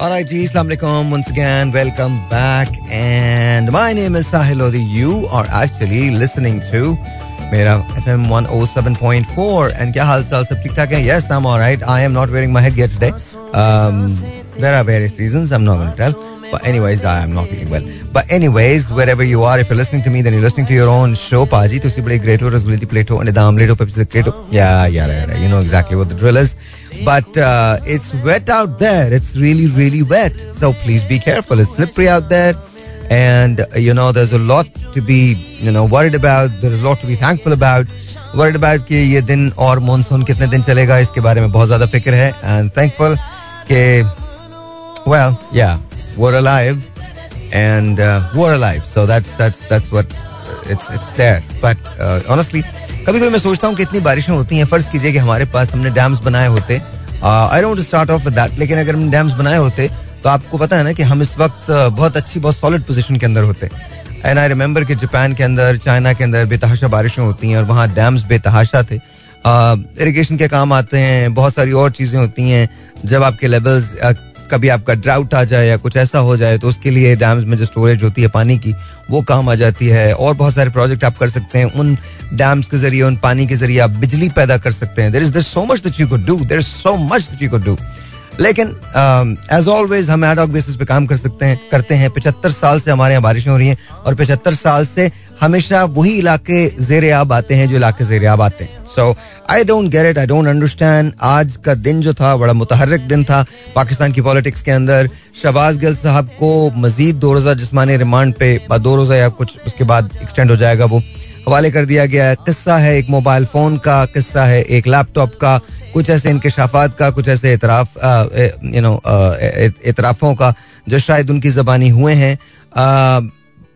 All right, ji, Assalamualaikum once again. Welcome back. And my name is Sahil Lodi. You are actually listening to Mera FM 107.4. And kya hal point sab and क्या हाल चाल सब ठीक ठाक है yes I am alright I am not wearing my head gate today there are various But anyways, I am not feeling well. But anyways, wherever you are, if you're listening to me, then you're listening to your own show, Paji. To see play Plato, Rasguliti Plato, and Idam Yeah, yeah, yeah, yeah. You know exactly what the drill is. But uh, it's wet out there. It's really, really wet. So please be careful. It's slippery out there. And, uh, you know, there's a lot to be, you know, worried about. There's a lot to be thankful about. Worried about कि ये दिन और monsoon कितने दिन चलेगा इसके बारे में बहुत ज़्यादा फिक्र है. And thankful कि, well, yeah, we're alive. And uh, we're alive. So that's, that's, that's what uh, it's, it's there. But uh, कभी कभी मैं सोचता हूँ कि इतनी बारिशें होती हैं फ़र्ज़ कीजिए कि हमारे पास हमने डैम्स बनाए होते। I don't start off with that लेकिन अगर हम डैम्स बनाए होते तो आपको पता है ना कि हम इस वक्त uh, बहुत अच्छी बहुत सॉलिड पोजीशन के अंदर होते। एंड आई रिमेंबर कि जापान के अंदर चाइना के अंदर बेतहाशा बारिशें होती हैं और वहाँ डैम्स बेतहाशा थे। इरिगेशन के काम आते हैं बहुत सारी और चीज़ें होती हैं। जब आपके लेवल्स कभी आपका ड्राउट आ जाए या कुछ ऐसा हो जाए तो उसके लिए डैम्स में जो स्टोरेज होती है पानी की, वो काम आ जाती है। और बहुत सारे प्रोजेक्ट आप कर सकते हैं उन डैम्स के ज़रिए, उन पानी के ज़रिए आप बिजली पैदा कर सकते हैं। There is there so much that you could do there is so much that you could do लेकिन एज ऑलवेज हम एडॉक बेसिस पे काम कर सकते हैं, करते हैं। पिछहत्तर साल से हमारे यहाँ बारिशें हो रही हैं और पिछहत्तर साल से हमेशा वही इलाके जेर आब आते हैं जो इलाके जेर आब आते हैं। So I don't get it I don't understand आज का दिन जो था, बड़ा मुतहरक दिन था पाकिस्तान की पॉलिटिक्स के अंदर। शहबाज गिल साहब को मजीद दो रोज़ा जिसमानी रिमांड पे दो रोज़ा या कुछ उसके बाद एक्सटेंड हो जाएगा वो। हवाले कर दिया गया है, किस्सा है एक मोबाइल फ़ोन का, किस्सा है एक लैपटॉप का, कुछ ऐसे इनकशाफात का, कुछ ऐसे इतराफ यू नो इतराफ़ों का, जो शायद उनकी जबानी हुए हैं।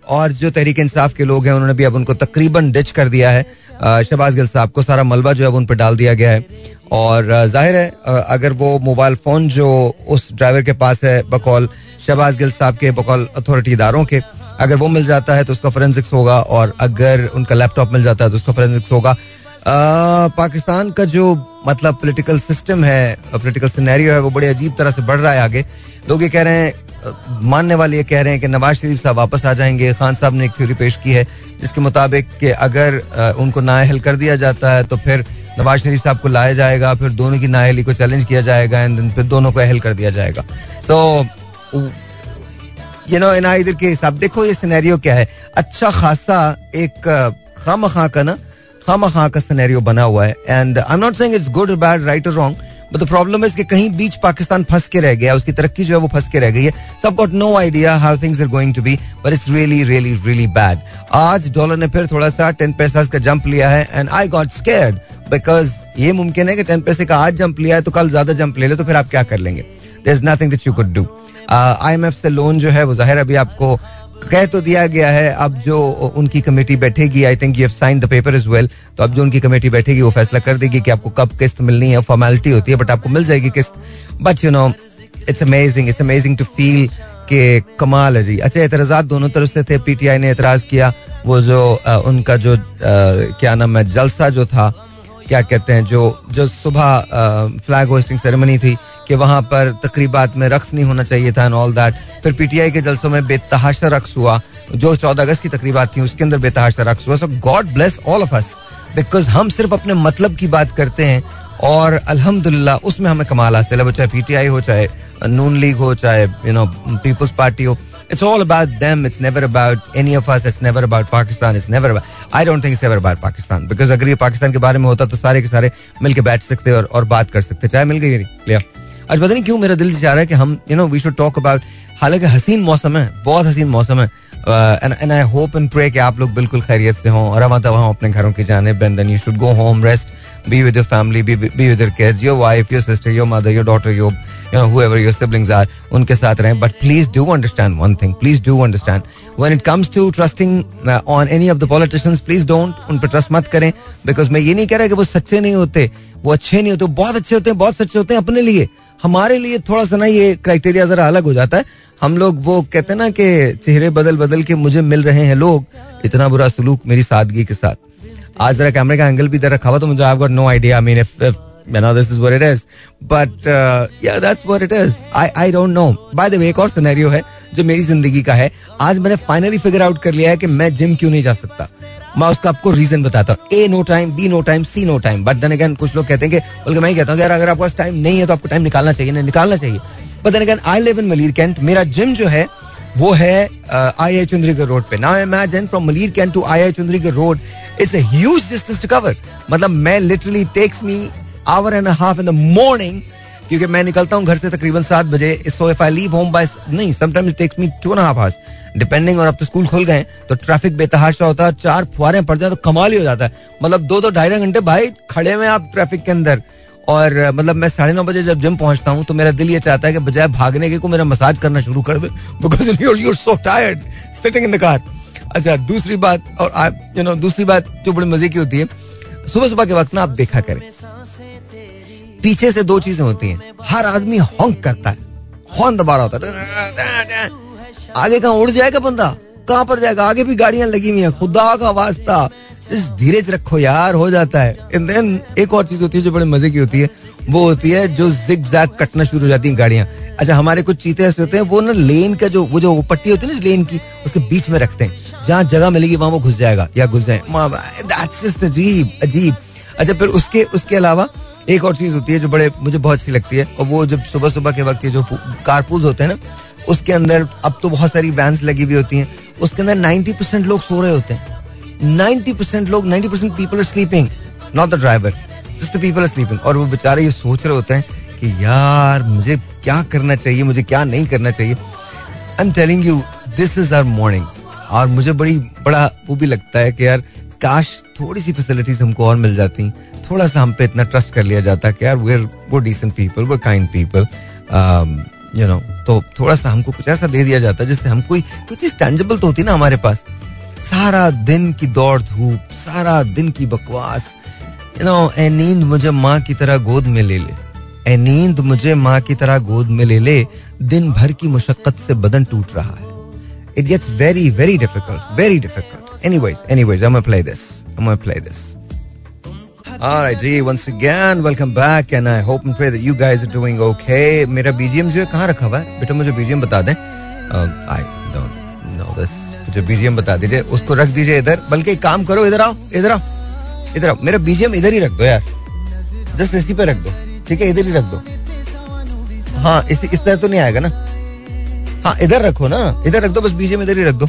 और जो तहरीक इंसाफ के लोग हैं, उन्होंने भी अब उनको तकरीबन डिच कर दिया है। शहबाज गिल साहब को सारा मलबा जो है उन पर डाल दिया गया है। और ज़ाहिर है अगर वो मोबाइल फ़ोन जो उस ड्राइवर के पास है, बकौल शहबाज गिल साहब के, बकौल अथॉरिटी इदारों के, अगर वो मिल जाता है तो उसका फोरेंसिक्स होगा और अगर उनका लैपटॉप मिल जाता है तो उसका फोरेंसिक्स होगा। पाकिस्तान का जो मतलब पॉलिटिकल सिस्टम है पॉलिटिकल सिनेरियो है, वो बड़े अजीब तरह से बढ़ रहा है आगे। लोग ये कह रहे हैं मानने वाले ये कह रहे हैं कि नवाज़ शरीफ साहब वापस आ जाएँगे। खान साहब ने एक थ्योरी पेश की है, जिसके मुताबिक कि अगर उनको नाअहल कर दिया जाता है तो फिर नवाज़ शरीफ साहब को लाया जाएगा, फिर दोनों की नाअहली को चैलेंज किया जाएगा एंड फिर दोनों को अहल कर दिया जाएगा। तो यू नो इन इधर के हिसाब, देखो ये सिनेरियो क्या है। अच्छा खासा एक खाम खा का ना खाम खा का सिनेरियो बना हुआ है and I am not saying it's good bad right और wrong but the problem is कि कहीं बीच पाकिस्तान फंस के रह गया, उसकी तरक्की जो है वो फंस के रह गई है। सब got no idea how things are going to be but it's really really really bad आज डॉलर ने फिर थोड़ा सा टेन पैसा का जंप लिया है and I got scared because ये मुमकिन है कि टेन पैसे का आज जंप लिया है तो कल ज़्यादा जंप ले ले तो फिर आप क्या कर लेंगे? There is nothing that you could do I M F से लोन जो है, वो ज़ाहिर अभी आपको कह तो दिया गया है अब जो उनकी कमेटी बैठेगी I think you sign the paper is well तो अब जो उनकी कमेटी बैठेगी वो फैसला कर देगी कि आपको कब किस्त मिलनी है फॉर्मेलिटी होती है बट आपको मिल जाएगी किस्त। But you know it's amazing it's amazing to feel के कमाल है जी। अच्छा एतराजात दोनों तरफ़ से थे पीटीआई ने एतराज़ किया वो जो आ, उनका जो आ, क्या नाम है जलसा जो था क्या कहते हैं जो जो सुबह फ्लैग होस्टिंग सेरेमनी थी कि वहाँ पर तकरीबात में रक्स नहीं होना चाहिए था एंड ऑल दैट फिर पीटीआई के जलसों में बेतहाशा रक्स हुआ जो चौदह अगस्त की तकरीबात थी उसके अंदर बेतहाशा रक्स हुआ so God bless all of us because हम सिर्फ़ अपने मतलब की बात करते हैं और अल्हम्दुलिल्लाह उसमें हमें कमाल हासिल है वो चाहे पीटीआई हो चाहे नून लीग हो चाहे यू नो पीपल्स पार्टी हो it's about them. It's never about any of us. It's never about Pakistan. It's never about. I don't think it's ever about Pakistan because अगर ये पाकिस्तान के बारे में होता तो सारे के सारे मिलके बैठ सकते और, और बात कर सकते चाहे मिल गई क्लियर आज पता नहीं क्यों मेरा दिल चाह रहा है कि हम you know we should talk about हालाँकि हसीन मौसम है बहुत हसीन मौसम है। And I hope and pray कि आप लोग बिल्कुल खैरियत से हों और रवा तवा अपने घरों की जाने then you should go home rest be with your family be with your kids your wife your sister your mother your daughter your you know whoever your siblings are उनके साथ रहें। But please do understand one please do understand when it comes to trusting uh, on any of the politicians please don't उन पर trust मत करें। Because मैं ये नहीं कह रहा कि वो सच्चे नहीं होते वो अच्छे नहीं होते बहुत अच्छे होते हैं बहुत सच्चे होते हैं अपने लिए। हमारे लिए थोड़ा सा ना ये क्राइटेरिया जरा अलग हो जाता है। हम लोग वो कहते हैं ना कि चेहरे बदल बदल के मुझे मिल रहे हैं लोग, इतना बुरा सलूक मेरी सादगी के साथ। आज जरा कैमरे का एंगल भी इधर रखा हुआ तो मुझे I no idea mean if जो मेरी ज़िंदगी का है। आज मैंने फाइनली फिगर आउट कर लिया है कि मैं जिम क्यों नहीं जा सकता। मैं उसका आपको रीजन बताता हूँ। A no time B no time C no time but then again कुछ लोग कहते हैं बल्कि मैं ही कहता हूँ अगर आपके टाइम नहीं है तो आपको टाइम निकालना चाहिए ना, निकालना चाहिए। But then again I live in Malir Cantt मेरा जिम जो है, वो है आई आई चुंदरीगढ़ रोड पे. Now imagine from Malir Cantt to I I Chundrigar road it's a distance to cover मतलब मैं literally takes me hour and half in the morning क्योंकि मैं निकलता हूँ घर से तकरीबन सात बजे। So if I leave home by नहीं sometimes takes me two and half hours depending और अब तो स्कूल खुल गए तो ट्रैफ़िक बेतहाशा होता है, चार फुहारे पड़ जाए तो कमाल ही हो जाता है। मतलब दो दो ढाई घंटे भाई खड़े हुए आप ट्रैफ़िक के अंदर। और मतलब मैं साढ़े नौ बजे जब जिम पहुँचता हूँ तो मेरा दिल ये चाहता है कि बजाय भागने के को मेरा मसाज करना शुरू कर दे because you're so tired sitting in the car अच्छा दूसरी बात, और यू नो दूसरी बात जो बड़ी मज़े की होती है सुबह सुबह के वक्त ना आप देखा करें। पीछे से दो चीज़ें होती हैं। हर आदमी हॉन्क करता है। हॉर्न दबा रहा होता है। आगे कहाँ उड़ जाएगा बंदा? कहाँ पर जाएगा? आगे भी गाड़ियाँ लगी हुई हैं। खुदा का वास्ता। धीरे रखो यार, हो जाता है। एंड देन एक और चीज़ होती है जो बड़े मज़े की होती है। वो होती है जो जिग जैग कटना शुरू हो जाती है गाड़ियाँ। अच्छा हमारे कुछ चीते ऐसे होते हैं, वो ना लेन का जो, वो जो पट्टी होती है ना लेन की, उसके बीच में रखते हैं। जहाँ जगह मिलेगी, वहाँ वो घुस जाएगा या घुस जाए। अजीब अजीब। अच्छा फिर उसके उसके अलावा एक और चीज़ होती है जो बड़े, मुझे बहुत अच्छी लगती है, और वो जब सुबह सुबह के वक्त ये जो कारपूल्स होते हैं ना, उसके अंदर अब तो बहुत सारी वैंस लगी हुई होती हैं, उसके अंदर नाइन्टी परसेंट लोग सो रहे होते हैं। नाइन्टी परसेंट लोग ninety percent people are sleeping not the driver just the people are sleeping और वो बेचारे ये सोच रहे होते हैं कि यार, मुझे क्या करना चाहिए, मुझे क्या नहीं करना चाहिए। I am telling you this is our mornings और मुझे बड़ी, बड़ा वो भी लगता है कि यार काश थोड़ी सी फैसिलिटीज़ हमको और मिल जाती। थोड़ा सा हम पे इतना ट्रस्ट कर लिया जाता कि यार वेर वो डिसेंट पीपल वो काइंड पीपल यू नो तो थोड़ा सा हमको कुछ ऐसा दे दिया जाता जिससे हम कोई, कुछ चीज़ टेंजिबल तो होती ना हमारे पास। सारा दिन की दौड़ धूप, सारा दिन की बकवास यू नो ए नींद मुझे माँ की तरह गोद में ले ले। ए नींद मुझे माँ की तरह गोद में ले ले, दिन भर की मुशक्कत से बदन टूट रहा है। It gets very very difficult very difficult anyways anyways I am play this I am play this Alright, जी once again welcome back and I hope and pray that you guys are doing okay. मेरा BGM जो है कहाँ रखा हुआ है? बेटा मुझे BGM बता दें। I don't know this. मुझे BGM बता दीजिए उसको रख दीजिए इधर। बल्कि एक काम करो इधर आओ इधर आओ इधर आओ। मेरा BGM इधर ही रख दो यार। जस्ट इसी पे रख दो ठीक है? इधर ही रख दो। हाँ इस इस तरह तो नहीं आएगा ना। हाँ इधर रखो ना। इधर रख दो बस बीजेम इधर ही रख दो।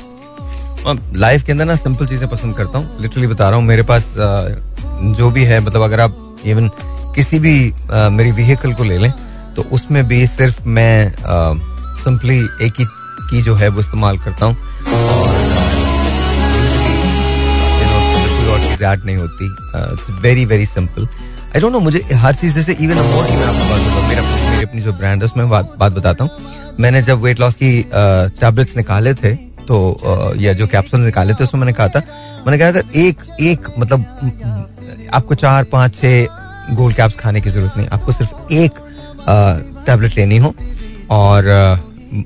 लाइफ के अंदर ना सिंपल चीज़ें पसंद करता हूँ लिटरली बता रहा हूँ, मेरे पास जो भी है मतलब अगर आप इवन किसी भी मेरी व्हीकल को ले लें तो उसमें भी सिर्फ़ मैं सिंपली एक ही की जो है वो इस्तेमाल करता हूँ। नहीं होती। It's very very simple I don't know मुझे हर चीज़, जैसे इवन मोर अपनी जो ब्रांड है, उसमें बात बताता हूँ। मैंने जब वेट लॉस की टैबलेट्स निकाले थे तो या जो कैप्सूल निकाले थे उसमें मैंने कहा था, मैंने कहा था एक एक मतलब आपको चार, पाँच छः गोल कैप्स खाने की ज़रूरत नहीं, आपको सिर्फ़ एक टैबलेट लेनी हो और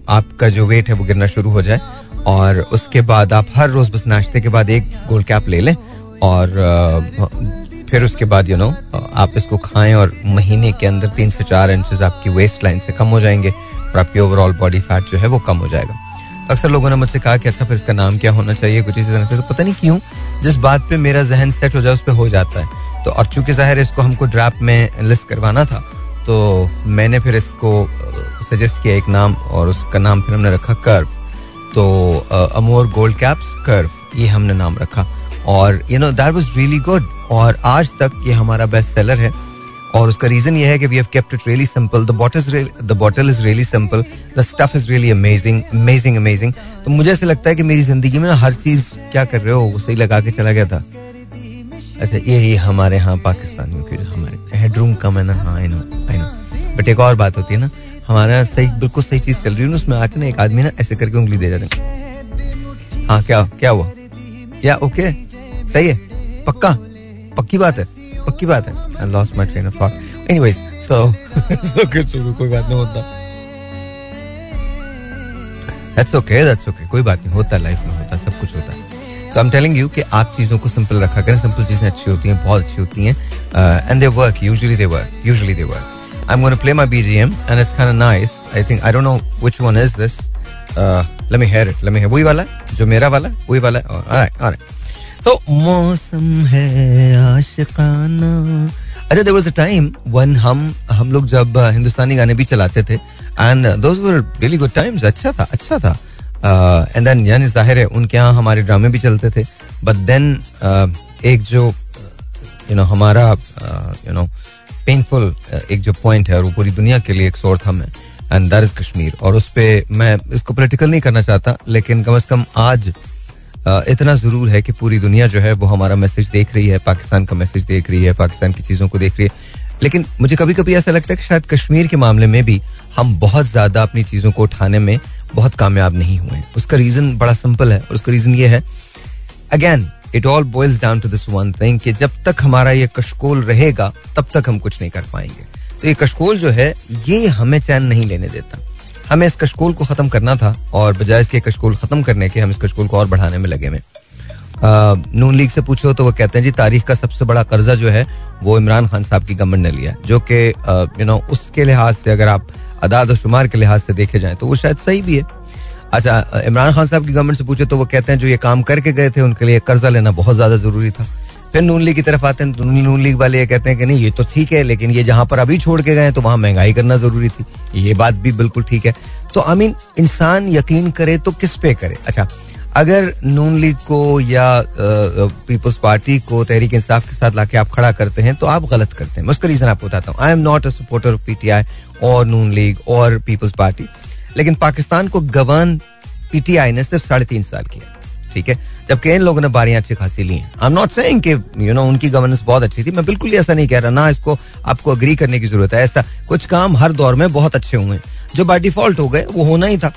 आपका जो वेट है वो गिरना शुरू हो जाए और उसके बाद आप हर रोज बस नाश्ते के बाद एक गोल कैप ले लें और फिर उसके बाद यू नो आप इसको खाएँ और महीने के अंदर तीन से चार इंचेस आपकी वेस्ट लाइन से कम हो जाएँगे और आपकी ओवरऑल बॉडी फैट जो है वो कम हो जाएगा। अक्सर लोगों ने मुझसे कहा कि अच्छा फिर इसका नाम क्या होना चाहिए? कुछ इसी तरह से। तो पता नहीं क्यों, जिस बात पे मेरा जहन सेट हो जाए, उस पर हो जाता है। तो और चूँकि ज़ाहिर इसको हमको ड्रैप में लिस्ट करवाना था तो मैंने फिर इसको सजेस्ट किया एक नाम और उसका नाम फिर हमने रखा कर्व तो अमोर गोल्ड कैप्स कर्व ये हमने नाम रखा। और you know that was really good और आज तक ये हमारा बेस्ट सेलर है। और उसका रीजन ये है कि we have kept it really simple the bottle the bottle is really simple the stuff is really amazing amazing amazing तो मुझे ऐसे लगता है कि मेरी ज़िंदगी में हर चीज़ क्या कर रहे हो, वो सही लगा के चला गया था। अच्छा यही हमारे यहाँ पाकिस्तानियों के हमारे हेडरूम कम है ना हाँ आई नो बट एक और बात होती है ना, हमारा सही, बिल्कुल सही चीज़ चल रही है ना, उसमें आके ना एक आदमी ना ऐसे करके उंगली दे जाते हैं। हाँ क्या क्या हुआ? या ओके सही है, पक्का, पक्की बात है। पक्की बात है I lost my train of thought anyways तो ओके चलो कोई बात नहीं होता दैट्स ओके दैट्स ओके कोई बात नहीं होता लाइफ में होता सब कुछ होता तो आई एम टेलिंग यू कि आप चीज़ों को सिंपल रखा करें सिंपल चीज़ें अच्छी होती हैं बहुत अच्छी होती हैं and they work usually they work usually they work going to play my BGM and it's kind of nice. I think I don't know which one is this. Uh, let me hear it. Let me hear. वही वाला जो मेरा वाला वही वाला all right, all right. So मौसम है आशिकाना। अच्छा there was a time when हम हम लोग जब हिंदुस्तानी गाने भी चलाते थे and those were really good times अच्छा था अच्छा था। एंड देन यानी ज़ाहिर है उनके यहाँ हमारे ड्रामे भी चलते थे। बट देन uh, एक जो यू नो हमारा यू नो पेनफुल एक जो पॉइंट है और वो पूरी दुनिया के लिए एक सोर थम है एंड दैट इज़ कश्मीर और उस पर मैं इसको पोलिटिकल नहीं करना चाहता लेकिन कम अज कम आज इतना ज़रूर है कि पूरी दुनिया जो है वो हमारा मैसेज देख रही है, पाकिस्तान का मैसेज देख रही है, पाकिस्तान की चीज़ों को देख रही है। लेकिन मुझे कभी कभी ऐसा लगता है कि शायद कश्मीर के मामले में भी हम बहुत ज़्यादा अपनी चीज़ों को उठाने में बहुत कामयाब नहीं हुए उसका रीज़न बड़ा सिंपल है उसका रीज़न ये है again it all boils down to this one thing कि जब तक हमारा ये कशकोल रहेगा, तब तक हम कुछ नहीं कर पाएँगे। तो ये कशकोल जो है, ये हमें चैन नहीं लेने देता। हमें इस कशकोल को खत्म करना था और बजाय इसके कशकोल खत्म करने के हम इस कशकोल को और बढ़ाने में लगे हुए। नून लीग से पूछो तो वो कहते हैं, जी, तारीख का सबसे बड़ा कर्जा जो है, वो इमरान खान साहब की गवर्नमेंट ने लिया जो कि यू नो उसके लिहाज से अगर आप अदाद शुमार के लिहाज से देखे जाए तो वो शायद सही भी है। अच्छा इमरान खान साहब की गवर्नमेंट से पूछे तो वो कहते हैं, जो ये काम करके गए थे, उनके लिए कर्जा लेना बहुत ज़्यादा ज़रूरी था। फिर नून लीग की तरफ़ आते हैं तो नून लीग वाले ये कहते हैं कि नहीं, ये तो ठीक है, लेकिन ये जहाँ पर अभी छोड़ के गए तो वहाँ महँगाई करना ज़रूरी थी। ये बात भी बिल्कुल ठीक है। तो आई मीन इंसान यकीन करे तो किस पे करे? अच्छा अगर नून लीग को या पीपल्स पार्टी को तहरीक इंसाफ के साथ लाके आप खड़ा करते हैं तो आप गलत करते हैं। मैं उसका रीजन आपको बताता हूँ। I am not a supporter of PTI और नून लीग और पीपल्स पार्टी। लेकिन पाकिस्तान को गवर्न पीटीआई ने सिर्फ़ साढ़े तीन साल किया। ठीक है? जबकि इन लोगों ने बारियाँ अच्छी खासी ली हैं। आई एम नॉट सेइंग कि यू नो उनकी गवर्नेंस बहुत अच्छी थी। मैं बिल्कुल ऐसा नहीं कह रहा, ना इसको आपको अग्री करने की ज़रूरत है। ऐसा कुछ काम हर दौर में बहुत अच्छे हुए जो बाई डिफ़ॉल्ट हो गए, वो होना ही था।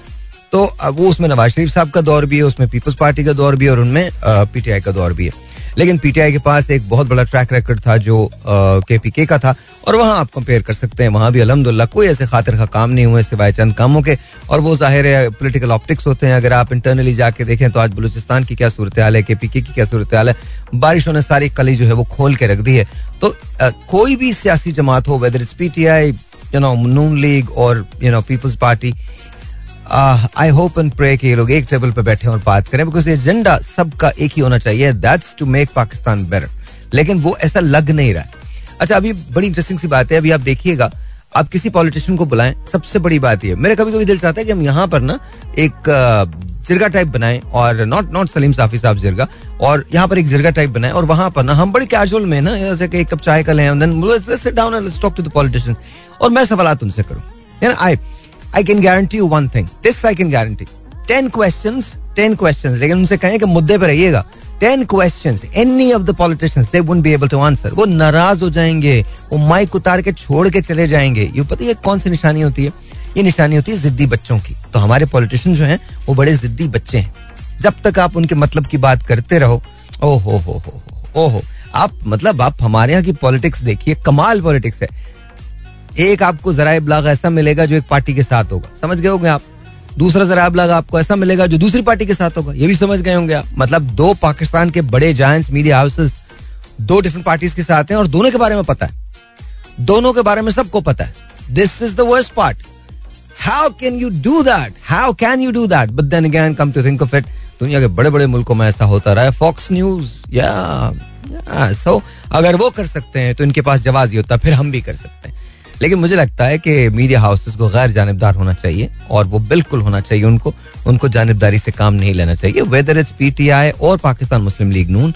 तो वो उसमें नवाज़ शरीफ साहब का दौर भी है, उसमें पीपल्स पार्टी का दौर भी है और उनमें पीटीआई का दौर भी है। लेकिन पीटीआई के पास एक बहुत बड़ा ट्रैक रिकॉर्ड था जो के पी के का था, और वहाँ आप कंपेयर कर सकते हैं। वहाँ भी अलहमदुल्ला, कोई ऐसे खातिर का काम नहीं हुए, सिवाय चंद कामों के। और वो ज़ाहिर है पोलिटिकल ऑप्टिक्स होते हैं। अगर आप इंटरनली जाके देखें तो आज बलूचिस्तान की क्या सूरत हाल है के पी के की क्या सूरत हाल है। बारिशों ने सारी कली जो है, वो खोल के रख दी है। तो कोई भी सियासी जमात हो whether it's P T I you know Noon League और you know Peoples Party I hope and pray कि ये लोग एक टेबल पर बैठे और बात करें बिकॉज़ एजेंडा सबका एक ही होना चाहिए that's to make Pakistan better लेकिन वो ऐसा लग नहीं रहा है। अच्छा अभी बड़ी इंटरेस्टिंग सी बात है, अभी आप देखिएगा, आप किसी पॉलिटिशियन को बुलाएँ, सबसे बड़ी बात ये मेरे कभी कभी दिल चाहता है कि हम यहाँ पर ना एक जिरगा टाइप बनाएँ, और नॉट नॉट सलीम साफी साहब जिरगा, और यहाँ पर एक जिरगा टाइप बनाएँ, और वहाँ पर ना हम बड़े कैजुअल में ना, जैसे कि एक कप चाय का लें और मैं सवाल उनसे करूँ। I I can guarantee you one thing this I can guarantee ten question ten question लेकिन उनसे कहें कि मुद्दे पर रहिएगा ten question any of the politicians they would be able to answer वो नाराज़ हो जाएँगे। वो माइक उतार के छोड़ के चले जाएँगे। ये पता है कौन सी निशानी होती है? ये निशानी होती है जिद्दी बच्चों की। तो हमारे पॉलिटिशियन जो हैं, वो बड़े जिद्दी बच्चे हैं। जब तक आप उनके मतलब की बात करते रहो ओ हो हो हो ओ हो। आप मतलब आप हमारे यहाँ की पॉलिटिक्स देखिए। कमाल पॉलिटिक्स है। एक आपको जरा ब्लाग ऐसा मिलेगा जो एक पार्टी के साथ होगा। समझ गए होंगे आप? दूसरा जरा ब्लाग आपको ऐसा मिलेगा जो दूसरी पार्टी के साथ होगा। ये भी समझ गए होंगे आप? मतलब दो पाकिस्तान के बड़े जायंट्स मीडिया हाउसेस दो डिफरेंट पार्टीज़ के साथ हैं और दोनों के बारे में पता है। दोनों के बारे में सबको पता है। This is the worst part how can you do that how can you do that but then again come to think of it दुनिया के बड़े बड़े मुल्कों में ऐसा होता रहा है। फॉक्स न्यूज़ या सो अगर वो कर सकते हैं तो इनके पास जवाब ही होता, फिर हम भी कर सकते हैं। लेकिन मुझे लगता है कि मीडिया हाउसेस को गैर जानबदार होना चाहिए और वो बिल्कुल होना चाहिए उनको उनको जानबदारी से काम नहीं लेना चाहिए। वेदर इट्स पीटीआई और पाकिस्तान मुस्लिम लीग नून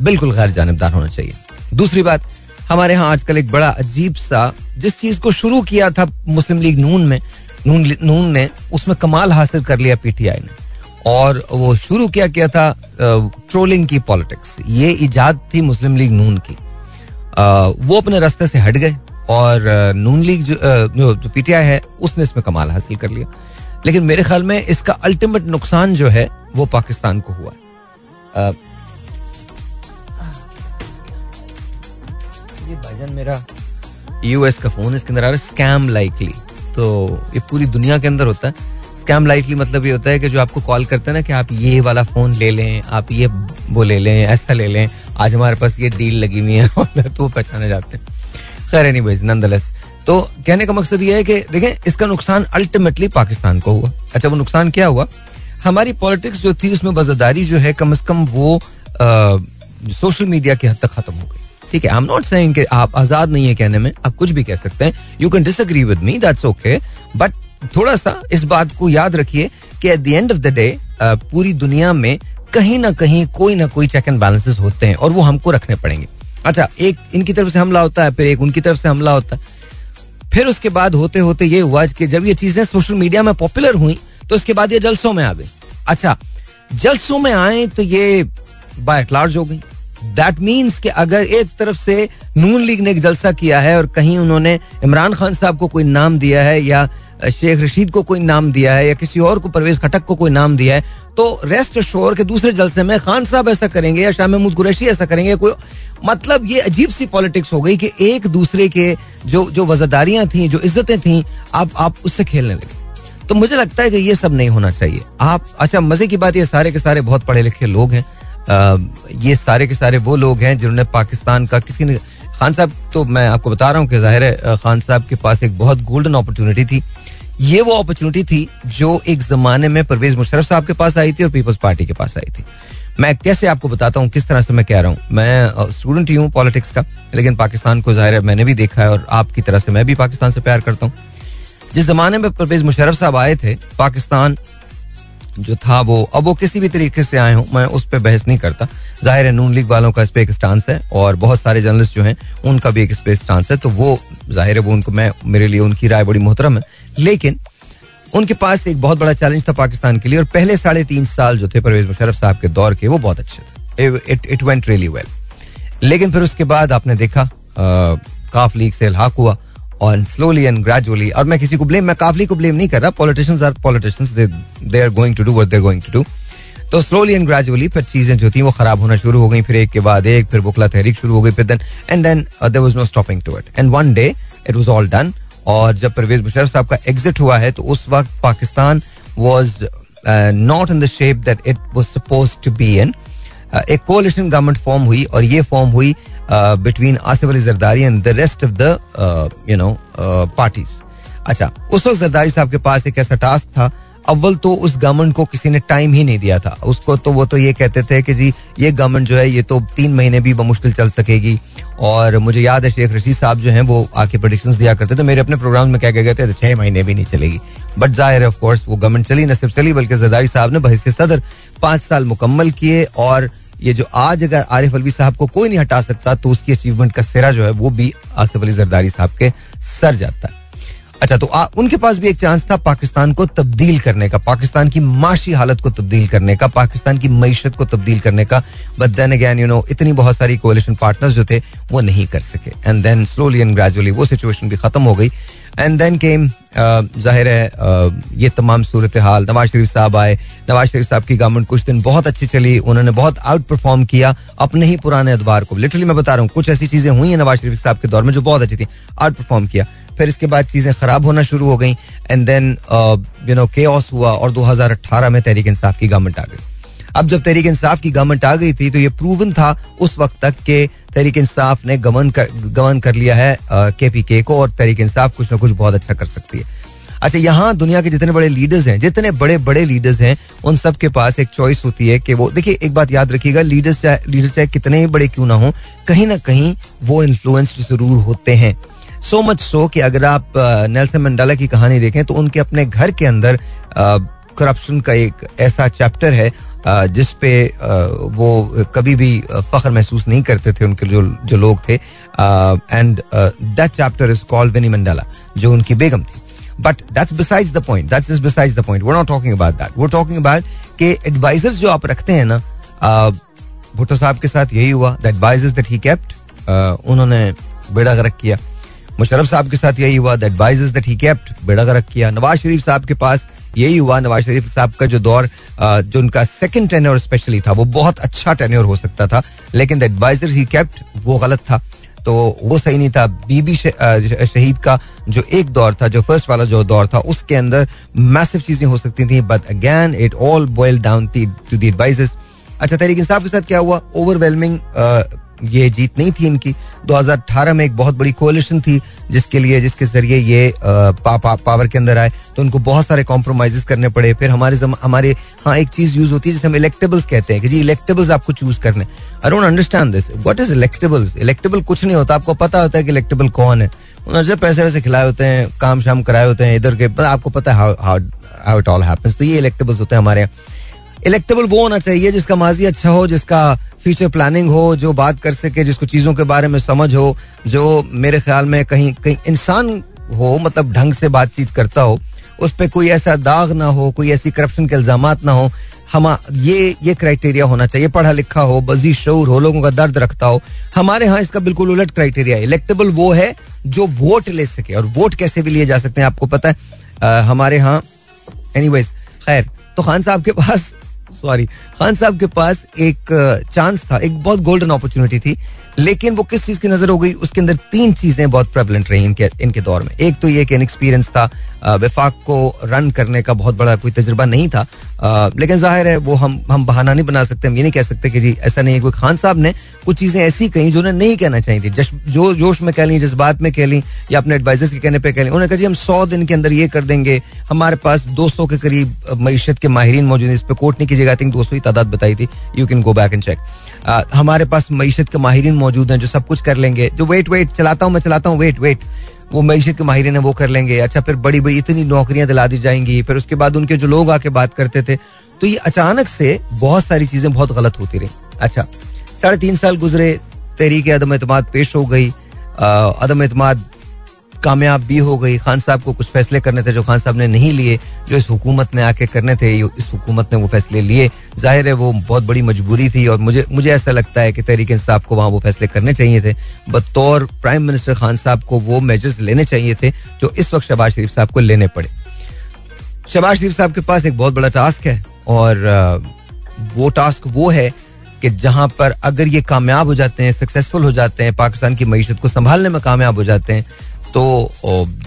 बिल्कुल गैर जानबदार होना चाहिए। दूसरी बात, हमारे यहाँ आजकल एक बड़ा अजीब सा, जिस चीज़ को शुरू किया था मुस्लिम लीग नून में, नून नून ने, उसमें कमाल हासिल कर लिया पीटीआई ने। और वो शुरू किया किया था ट्रोलिंग की पॉलिटिक्स ये इजाद थी मुस्लिम लीग नून की। वो अपने रास्ते से हट गए। और नून लीग जो जो पीटीआई है, उसने इसमें कमाल हासिल कर लिया। लेकिन मेरे ख्याल में इसका अल्टीमेट नुकसान जो है, वो पाकिस्तान को हुआ। ये भाईजान मेरा यूएस का फ़ोन इसके अंदर आ रहा है स्कैम लाइकली तो ये पूरी दुनिया के अंदर होता है। स्कैम लाइटली मतलब ये होता है कि जो आपको कॉल करते हैं ना कि आप ये वाला फ़ोन ले लें, आप ये वो ले लें, ऐसा ले लें, आज हमारे पास ये डील लगी हुई है तो वो पहचाने जाते हैं। खैर एनी तो कहने का मकसद ये है कि देखें, इसका नुकसान अल्टीमेटली पाकिस्तान को हुआ। अच्छा वो नुकसान क्या हुआ? हमारी पॉलिटिक्स जो थी, उसमें वजादारी जो है, कम अज कम वो सोशल मीडिया की हद तक खत्म हो गई। ठीक है आई एम नॉट सेइंग कि आप आज़ाद नहीं है कहने में, आप कुछ भी कह सकते हैं। You can disagree with me that's okay but थोड़ा सा इस बात को याद रखिए कि at the end of the day पूरी दुनिया में कहीं ना कहीं कोई ना कोई चेक एंड बैलेंसेस होते हैं और वो हमको रखने पड़ेंगे। अच्छा एक इनकी तरफ़ से हमला होता है, फिर एक उनकी तरफ़ से हमला होता है। फिर उसके बाद होते होते ये हुआ कि जब ये चीज़ें सोशल मीडिया में पॉपुलर हुई तो उसके बाद ये जलसों में आ गई। अच्छा जलसों में आए तो ये बाय लार्ज हो गई। दैट मीन्स कि अगर एक तरफ़ से नून लीग ने एक जलसा किया है और कहीं उन्होंने इमरान खान साहब को कोई नाम दिया है या शेख रशीद को कोई नाम दिया है या किसी और को, परवेज खटक को कोई नाम दिया है तो रेस्ट शोर के दूसरे जलसे में खान साहब ऐसा करेंगे या शाह महमूद कुरैशी ऐसा करेंगे कोई मतलब ये अजीब सी पॉलिटिक्स हो गई कि एक दूसरे के जो जो वजादारियाँ थी जो इज्जतें थी आप आप उससे खेलने लगे। तो मुझे लगता है कि ये सब नहीं होना चाहिए। आप अच्छा मज़े की बात ये सारे के सारे बहुत पढ़े लिखे लोग हैं। आ, ये सारे के सारे वो लोग हैं जिन्होंने पाकिस्तान का किसी ने खान साहब तो मैं आपको बता रहा हूँ कि ज़ाहिर है खान साहब के पास एक बहुत गोल्डन अपॉर्चुनिटी थी। ये वो अपॉर्चुनिटी थी जो एक जमाने में परवेज मुशरफ साहब के पास आई थी और पीपल्स पार्टी के पास आई थी। मैं कैसे आपको बताता हूँ, किस तरह से मैं कह रहा हूँ? मैं स्टूडेंट ही हूँ पॉलिटिक्स का, लेकिन पाकिस्तान को ज़ाहिर है मैंने भी देखा है और आपकी तरह से मैं भी पाकिस्तान से प्यार करता हूँ। जिस जमाने में परवेज मुशरफ साहब आए थे, पाकिस्तान जो था वो, अब वो किसी भी तरीके से आए हों, मैं उस पर बहस नहीं करता। ज़ाहिर है, नून लीग वालों का इस पर एक स्टांस है और बहुत सारे जर्नलिस्ट जो हैं, उनका भी एक इस पर स्टांस है तो वो, ज़ाहिर है, वो उनको, मैं, मेरे लिए उनकी राय बड़ी मोहतरम है। लेकिन उनके पास एक बहुत बड़ा चैलेंज था पाकिस्तान के लिए और पहले साढ़े तीन साल जो थे परवेज मुशरफ साहब के दौर के, वो बहुत अच्छे थे। इट वेंट रियली वेल लेकिन फिर उसके बाद आपने देखा काफ लीग से इलाक हुआ। और स्लोली एंड ग्रेजुअली और मैं किसी को ब्लेम मैं काफली को ब्लेम नहीं कर रहा politicians are politicians they are going to do what they are going to do तो स्लोली एंड ग्रेजुअली फिर चीज़ें जो थी वो खराब होना शुरू हो गई, फिर एक के बाद एक, फिर बुकला तहरीक शुरू हो गई, फिर then and then there was no stopping to it and one day it was all done और जब परवेज मुशरफ साहब का एग्जिट हुआ है तो उस वक्त Pakistan was not in the shape that it was suppose to be in एक कोलिशन गवर्नमेंट फॉर्म हुई, और ये फॉर्म हुई between Asif Ali Zardari and the rest of the you know parties अच्छा उस वक्त जरदारी साहब के पास एक ऐसा टास्क था अव्वल तो उस गवर्नमेंट को किसी ने टाइम ही नहीं दिया था उसको तो वो तो ये कहते थे कि जी ये गवर्नमेंट जो है ये तो तीन महीने भी मुश्किल चल सकेगी और मुझे याद है शेख रशीद साहब जो हैं वो आके प्रोडिक्शन दिया करते थे मेरे अपने प्रोग्राम में क्या कह गए थे छह महीने भी नहीं चलेगी बट ज़ाहिर है ऑफकोर्स वो गवर्नमेंट चली न सिर्फ़ चली बल्कि जरदारी साहब ने बहस सदर पाँच साल मुकम्मल किए और ये जो आज अगर आरिफ अलवी साहब को कोई नहीं हटा सकता तो उसकी अचीवमेंट का सिरा जो है, वो भी आसिफ अली जरदारी साहब के सर जाता है। अच्छा तो आ, उनके पास भी एक चांस था पाकिस्तान को तब्दील करने का पाकिस्तान की माशी हालत को तब्दील करने का पाकिस्तान की मीशत को तब्दील करने का। But then again you know इतनी बहुत सारी कोलिशन पार्टनर्स जो थे वो नहीं कर सके। And then slowly and gradually वो सिचुएशन भी खत्म हो गई। एंड देन केम ज़ाहिर है ये तमाम सूरत हाल नवाज़ शरीफ साहब आए। नवाज़ शरीफ साहब की गवर्नमेंट कुछ दिन बहुत अच्छी चली उन्होंने बहुत आउट परफॉर्म किया अपने ही पुराने अदबार को। लिटरली मैं बता रहा हूँ कुछ ऐसी चीज़ें हुई हैं नवाज़ शरीफ साहब के दौर में जो बहुत अच्छी थी आउट परफॉर्म किया। फिर इसके बाद चीज़ें खराब होना शुरू हो गई एंड देन यू नो के हुआ और 2018 में तहरीक इंसाफ की गवर्नमेंट आ गई। अब जब तहरीक इंसाफ की गवर्नमेंट आ गई थी तो ये प्रूवन था उस वक्त तक के तहरीक इंसाफ ने गवर्न कर गवर्न कर लिया है के पी के को और तहरीक इंसाफ कुछ ना कुछ बहुत अच्छा कर सकती है। अच्छा यहाँ दुनिया के जितने बड़े लीडर्स हैं, जितने बड़े बड़े लीडर्स हैं, उन सब के पास एक चॉइस होती है कि वो, देखिए, एक बात याद रखिएगा लीडर्स चाहे लीडर चाहे कितने ही बड़े क्यों ना हो, कहीं ना कहीं वो इन्फ्लुएंस्ड ज़रूर होते हैं। सो मच सो कि अगर आप नेल्सन मंडाला की कहानी देखें तो उनके अपने घर के अंदर करप्शन का एक ऐसा चैप्टर है जिस पे वो कभी भी फख्र महसूस नहीं करते थे उनके जो जो लोग थे। And that chapter is called Winnie Mandela जो उनकी बेगम थी। But that's besides the point that's is besides the point वो नॉट टॉकिंग अबाउट दैट वो टॉकिंग अबाउट के एडवाइजर्स जो आप रखते हैं ना भुट्टो साहब के साथ यही हुआ। The advisers that he kept उन्होंने बेड़ा गर्क किया। मुशरफ साहब के साथ यही हुआ that advisers that he kept बेड़ा गर्क किया। नवाज़ शरीफ साहब के पास यही हुआ, नवाज़ शरीफ साहब का जो दौर जो उनका सेकंड टेन्योर स्पेशली था, वो बहुत अच्छा टेन्योर हो सकता था, लेकिन द एडवाइजर ही केप्ट वो गलत था। तो वो सही नहीं था। बीबी शहीद का जो एक दौर था, जो फ़र्स्ट वाला जो दौर था, उसके अंदर मैसिव चीज़ें हो सकती थी but again it all boil down to the advices अच्छा तरीके साहब के साथ क्या हुआ? ओवरवेलमिंग ये जीत नहीं थी इनकी। 2018 में एक बहुत बड़ी कोलिशन थी जिसके लिए जिसके ज़रिए ये पा, पा, पावर के अंदर आए। तो उनको बहुत सारे कॉम्प्रोमाइज करने पड़े। फिर हमारे जम, हमारे हाँ एक चीज़ यूज़ होती है जिसे हम इलेक्टेबल्स कहते हैं कि जी इलेक्टेबल्स आपको चूज़ करने। I don't understand this what is electables electable कुछ नहीं होता। आपको पता होता है कि इलेक्टेबल कौन है। उन्होंने पैसे वैसे खिलाए होते हैं काम शाम कराए होते हैं इधर के आपको पता है हाउ इट ऑल हैपेंस तो ये इलेक्टेबल्स होते हैं हमारे यहाँ। इलेक्टेबल वो होना चाहिए जिसका माजी अच्छा हो जिसका फ्यूचर प्लानिंग हो जो बात कर सके जिसको चीज़ों के बारे में समझ हो जो मेरे ख्याल में कहीं कहीं इंसान हो मतलब ढंग से बातचीत करता हो उस पर कोई ऐसा दाग ना हो कोई ऐसी करप्शन के इल्ज़ाम ना हो हम ये ये क्राइटेरिया होना चाहिए पढ़ा लिखा हो बजी शूर हो लोगों का दर्द रखता हो। हमारे यहाँ इसका बिल्कुल उलट क्राइटेरिया है। इलेक्टेबल वो है जो वोट ले सके और वोट कैसे भी लिए जा सकते हैं आपको पता है। आ, हमारे यहाँ एनी खैर तो खान साहब के पास सॉरी खान साहब के पास एक चांस था। एक बहुत गोल्डन अपॉर्चुनिटी थी, लेकिन वो किस चीज़ की नज़र हो गई? उसके अंदर तीन चीज़ें बहुत प्रेवलेंट रही इनके इनके दौर में। एक तो ये कि एक्सपीरियंस था विफाक को रन करने का बहुत बड़ा कोई तजुर्बा नहीं था। लेकिन ज़ाहिर है वो हम हम बहाना नहीं बना सकते, हम ये नहीं कह सकते कि जी, ऐसा नहीं है, कोई खान साहब ने कुछ चीज़ें ऐसी कही जो उन्हें नहीं कहना चाहिए थी। जश, जो जोश में कह ली, जज्बात में कह ली, या अपने एडवाइजर्स के कहने पर कह ली, उन्होंने कहा, जी, हम सौ दिन के अंदर ये कर देंगे। हमारे पास दो सौ के करीब मीशत के माहरीन मौजूद है, इस पर कोर्ट नहीं कीजिएगा। आई थिंक दो सौ ही तादाद बताई थी। You can go back and check हमारे पास मीशत के माहरीन मौजूद हैं जो सब कुछ कर लेंगे। जो वेट वेट चलाता हूँ, मैं चलाता हूँ वेट वेट वो मीशत के माहिर ने वो कर लेंगे। अच्छा फिर बड़ी बड़ी इतनी नौकरियाँ दिला दी जाएँगी। फिर उसके बाद उनके जो लोग आके बात करते थे तो ये अचानक से बहुत सारी चीज़ें बहुत गलत होती रही। अच्छा साढ़े तीन साल गुजरे तहरीक अदम अतमाद पेश हो गई। अदम अतमाद कामयाब भी हो गई। खान साहब को कुछ फैसले करने थे जो खान साहब ने नहीं लिए, जो इस हुकूमत ने आके करने थे इस हुकूमत ने वो फैसले लिए। ज़ाहिर है वो बहुत बड़ी मजबूरी थी और मुझे मुझे ऐसा लगता है कि तहरीक इंसाफ को वहाँ वो फैसले करने चाहिए थे। बतौर प्राइम मिनिस्टर खान साहब को वो मेजर्स लेने चाहिए थे, जो इस वक्त शहबाज शरीफ साहब को लेने पड़े। शहबाज शरीफ साहब के पास एक बहुत बड़ा टास्क है और वो टास्क वो है कि जहाँ पर अगर ये कामयाब हो जाते हैं सक्सेसफुल हो जाते हैं, पाकिस्तान की मीशत को संभालने में कामयाब हो जाते हैं तो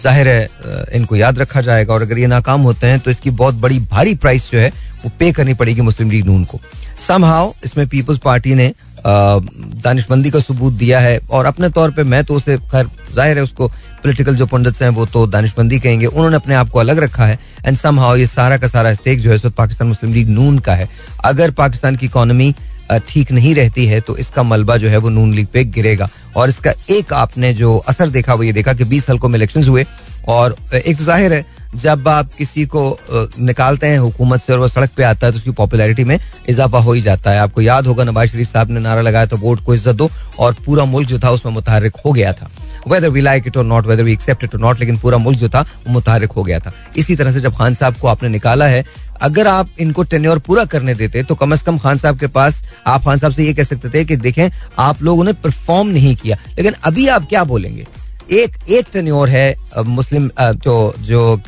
ज़ाहिर है इनको याद रखा जाएगा। और अगर ये नाकाम होते हैं तो इसकी बहुत बड़ी भारी प्राइस जो है, वो पे करनी पड़ेगी मुस्लिम लीग नून को। समहाउ इसमें पीपल्स पार्टी ने दानिशमंदी का सबूत दिया है। और अपने तौर पे मैं तो उसे, खैर, ज़ाहिर है उसको पॉलिटिकल जो पंडित हैं, वो तो दानिशमंदी कहेंगे। उन्होंने अपने आप को अलग रखा है। एंड सम ये सारा का सारा स्टेक जो है पाकिस्तान मुस्लिम लीग नून का है। अगर पाकिस्तान की इकोनॉमी ठीक नहीं रहती है तो इसका मलबा जो है वो नून लीग पे गिरेगा। और इसका एक आपने जो असर देखा, वो ये देखा कि बीस हल्कों में इलेक्शन हुए, और एक तो ज़ाहिर है, जब आप किसी को निकालते हैं हुकूमत से और वो सड़क पे आता है तो उसकी पॉपुलैरिटी में इजाफा हो ही जाता है। आपको याद होगा, नवाज़ शरीफ साहब ने नारा लगाया तो वोट को इज़्ज़त दो, और पूरा मुल्क जो था उसमें मुतहरक हो गया था। वेदर वी लाइक इट और not whether we accept it और नॉट लेकिन पूरा मुल्क जो था, वो मुतहरक हो गया था। इसी तरह से जब खान साहब को आपने निकाला है, अगर आप इनको टेन्योर पूरा करने देते तो कम अज कम खान साहब के पास, आप खान साहब से ये कह सकते थे कि देखें, आप लोगों ने परफॉर्म नहीं किया। लेकिन अभी आप क्या बोलेंगे? एक एक टेन्योर है मुस्लिम जो जो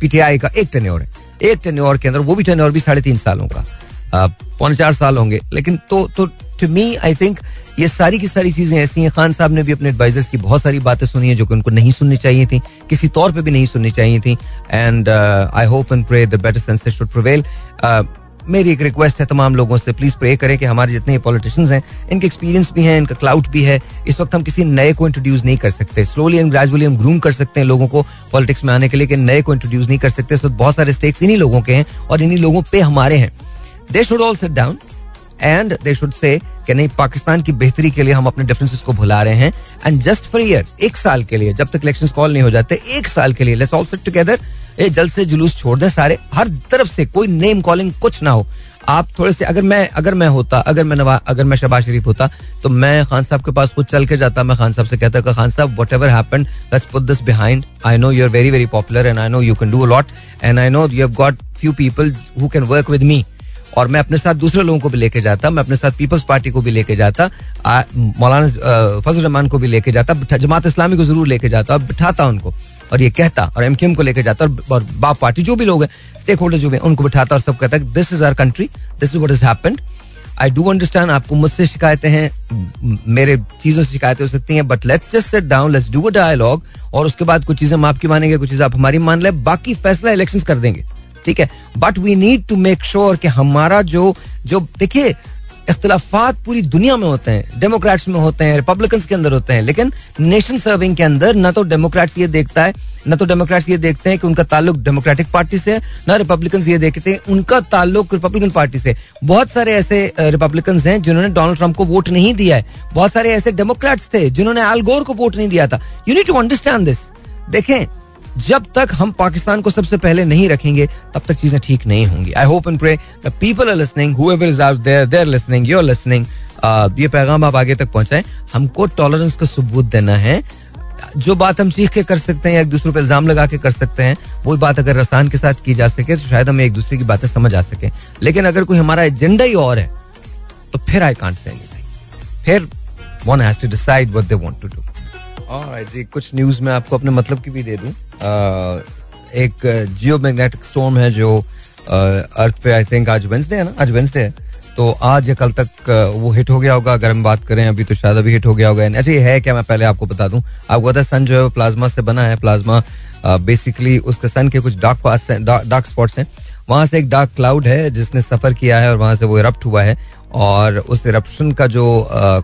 पीटीआई का एक टेन्योर है। एक टेन्योर के अंदर वो भी टेन्योर भी साढ़े तीन सालों का। पौने चार साल होंगे। लेकिन तो तो टू मी आई थिंक ये सारी की सारी चीज़ें ऐसी हैं। खान साहब ने भी अपने एडवाइजर्स की बहुत सारी बातें सुनी है जो कि उनको नहीं सुननी चाहिए थी। किसी तौर पे भी नहीं सुननी चाहिए थी। And I hope and pray the better sense should prevail मेरी एक रिक्वेस्ट है तमाम लोगों से प्लीज़ प्रे करें कि हमारे जितने पॉलिटिशियंस हैं, इनके एक्सपीरियंस भी हैं, इनका क्लाउड भी है। इस वक्त हम किसी नए को इंट्रोड्यूस नहीं कर सकते। स्लोली एंड ग्रेजुअली हम ग्रूम कर सकते हैं लोगों को पॉलिटिक्स में आने के लिए कि नए को इंट्रोड्यूस नहीं कर सकते। वक्त बहुत सारे स्टेक्स इन्हीं लोगों के हैं और इन्हीं लोगों पे हमारे हैं। They should all set down and they should say कि नहीं, पाकिस्तान की बेहतरी के लिए हम अपने डिफरेंसेस को भुला रहे हैं। एंड जस्ट फॉर ईयर एक साल के लिए, जब तक इलेक्शन कॉल नहीं हो जाते, एक साल के लिए लेट्स ऑल सिट टुगेदर ये जल्द से जुलूस छोड़ दें सारे। हर तरफ़ से कोई नेम कॉलिंग कुछ ना हो। आप थोड़े से, अगर मैं अगर मैं होता, अगर मैं नवा, अगर मैं शबाज शरीफ होता तो मैं खान साहब के पास खुद चल के जाता। मैं खान साहब से कहता खान साहब whatever let's put this behind I know you are very very popular and I know you can do a lot and I know you have got few people who can work with me और मैं अपने साथ दूसरे लोगों को भी लेके जाता, मैं अपने साथ पीपल्स पार्टी को भी लेके जाता मौलाना फजल रहमान को भी लेके जाता जमात इस्लामी को ज़रूर लेके जाता और बिठाता उनको और ये कहता और एम को लेके जाता और बाप पार्टी जो भी लोग हैं स्टेक होल्डर जो भी उनको बिठाता और सब कहता है this is our country this is what is happened I do understand आपको मुझसे शिकायतें हैं मेरे चीज़ों से शिकायतें हो सकती हैं but let's just set down let's do a dialogue और उसके बाद कुछ चीज़ें हम आपकी मानेंगे, कुछ चीज़ें आप हमारी मान लें, बाकी फैसला इलेक्शन कर देंगे। ठीक है? But we need to make sure कि हमारा जो जो, देखिए, इख्तलाफात पूरी दुनिया में होते हैं डेमोक्रेट्स में होते हैं रिपब्लिकन्स के अंदर होते हैं, लेकिन नेशन सर्विंग के अंदर ना तो डेमोक्रेट्स ये देखता है, ना तो डेमोक्रेट्स ये देखते हैं कि उनका ताल्लुक डेमोक्रेटिक पार्टी से है, ना रिपब्लिकन ये देखते हैं, उनका ताल्लुक रिपब्लिकन पार्टी से बहुत सारे ऐसे रिपब्लिकन हैं जिन्होंने डोनाल्ड ट्रंप को वोट नहीं दिया है। बहुत सारे ऐसे डेमोक्रेट्स थे जिन्होंने आलगोर को वोट नहीं दिया था। You need to understand this देखें जब तक हम पाकिस्तान को सबसे पहले नहीं रखेंगे, तब तक चीज़ें ठीक नहीं होंगी। I hope and pray the people are listening listening listening ये पैगाम आप आगे तक पहुंचाएँ। हमको टॉलरेंस का सबूत देना है। जो बात हम सीख के कर सकते हैं एक दूसरे पर इल्ज़ाम लगा के कर सकते हैं वो बात अगर रसान के साथ की जा सके तो शायद हमें एक दूसरे की बातें समझ आ सके। लेकिन अगर कोई हमारा एजेंडा ही और है तो फिर आई कांट से फिर one has to decide want to do alright जी, कुछ न्यूज़ में आपको अपने मतलब की भी दे दूँ। एक जियो मैग्नेटिक स्टॉर्म है जो अर्थ पे आई थिंक आज वेंसडे है ना? आज वेंसडे है। तो आज या कल तक वो हिट हो गया होगा। अगर हम बात करें, अभी तो शायद अभी हिट हो गया होगा। ऐसे ही है क्या? मैं पहले आपको बता दूँ। आपको पता है सन जो है वो प्लाज्मा से बना है। प्लाज्मा बेसिकली उसके सन के कुछ डार्क पास डार्क स्पॉट्स हैं। वहाँ से एक डार्क क्लाउड है, जिसने सफ़र किया है और वहाँ से वो इरप्ट हुआ है। और उस इरप्शन का जो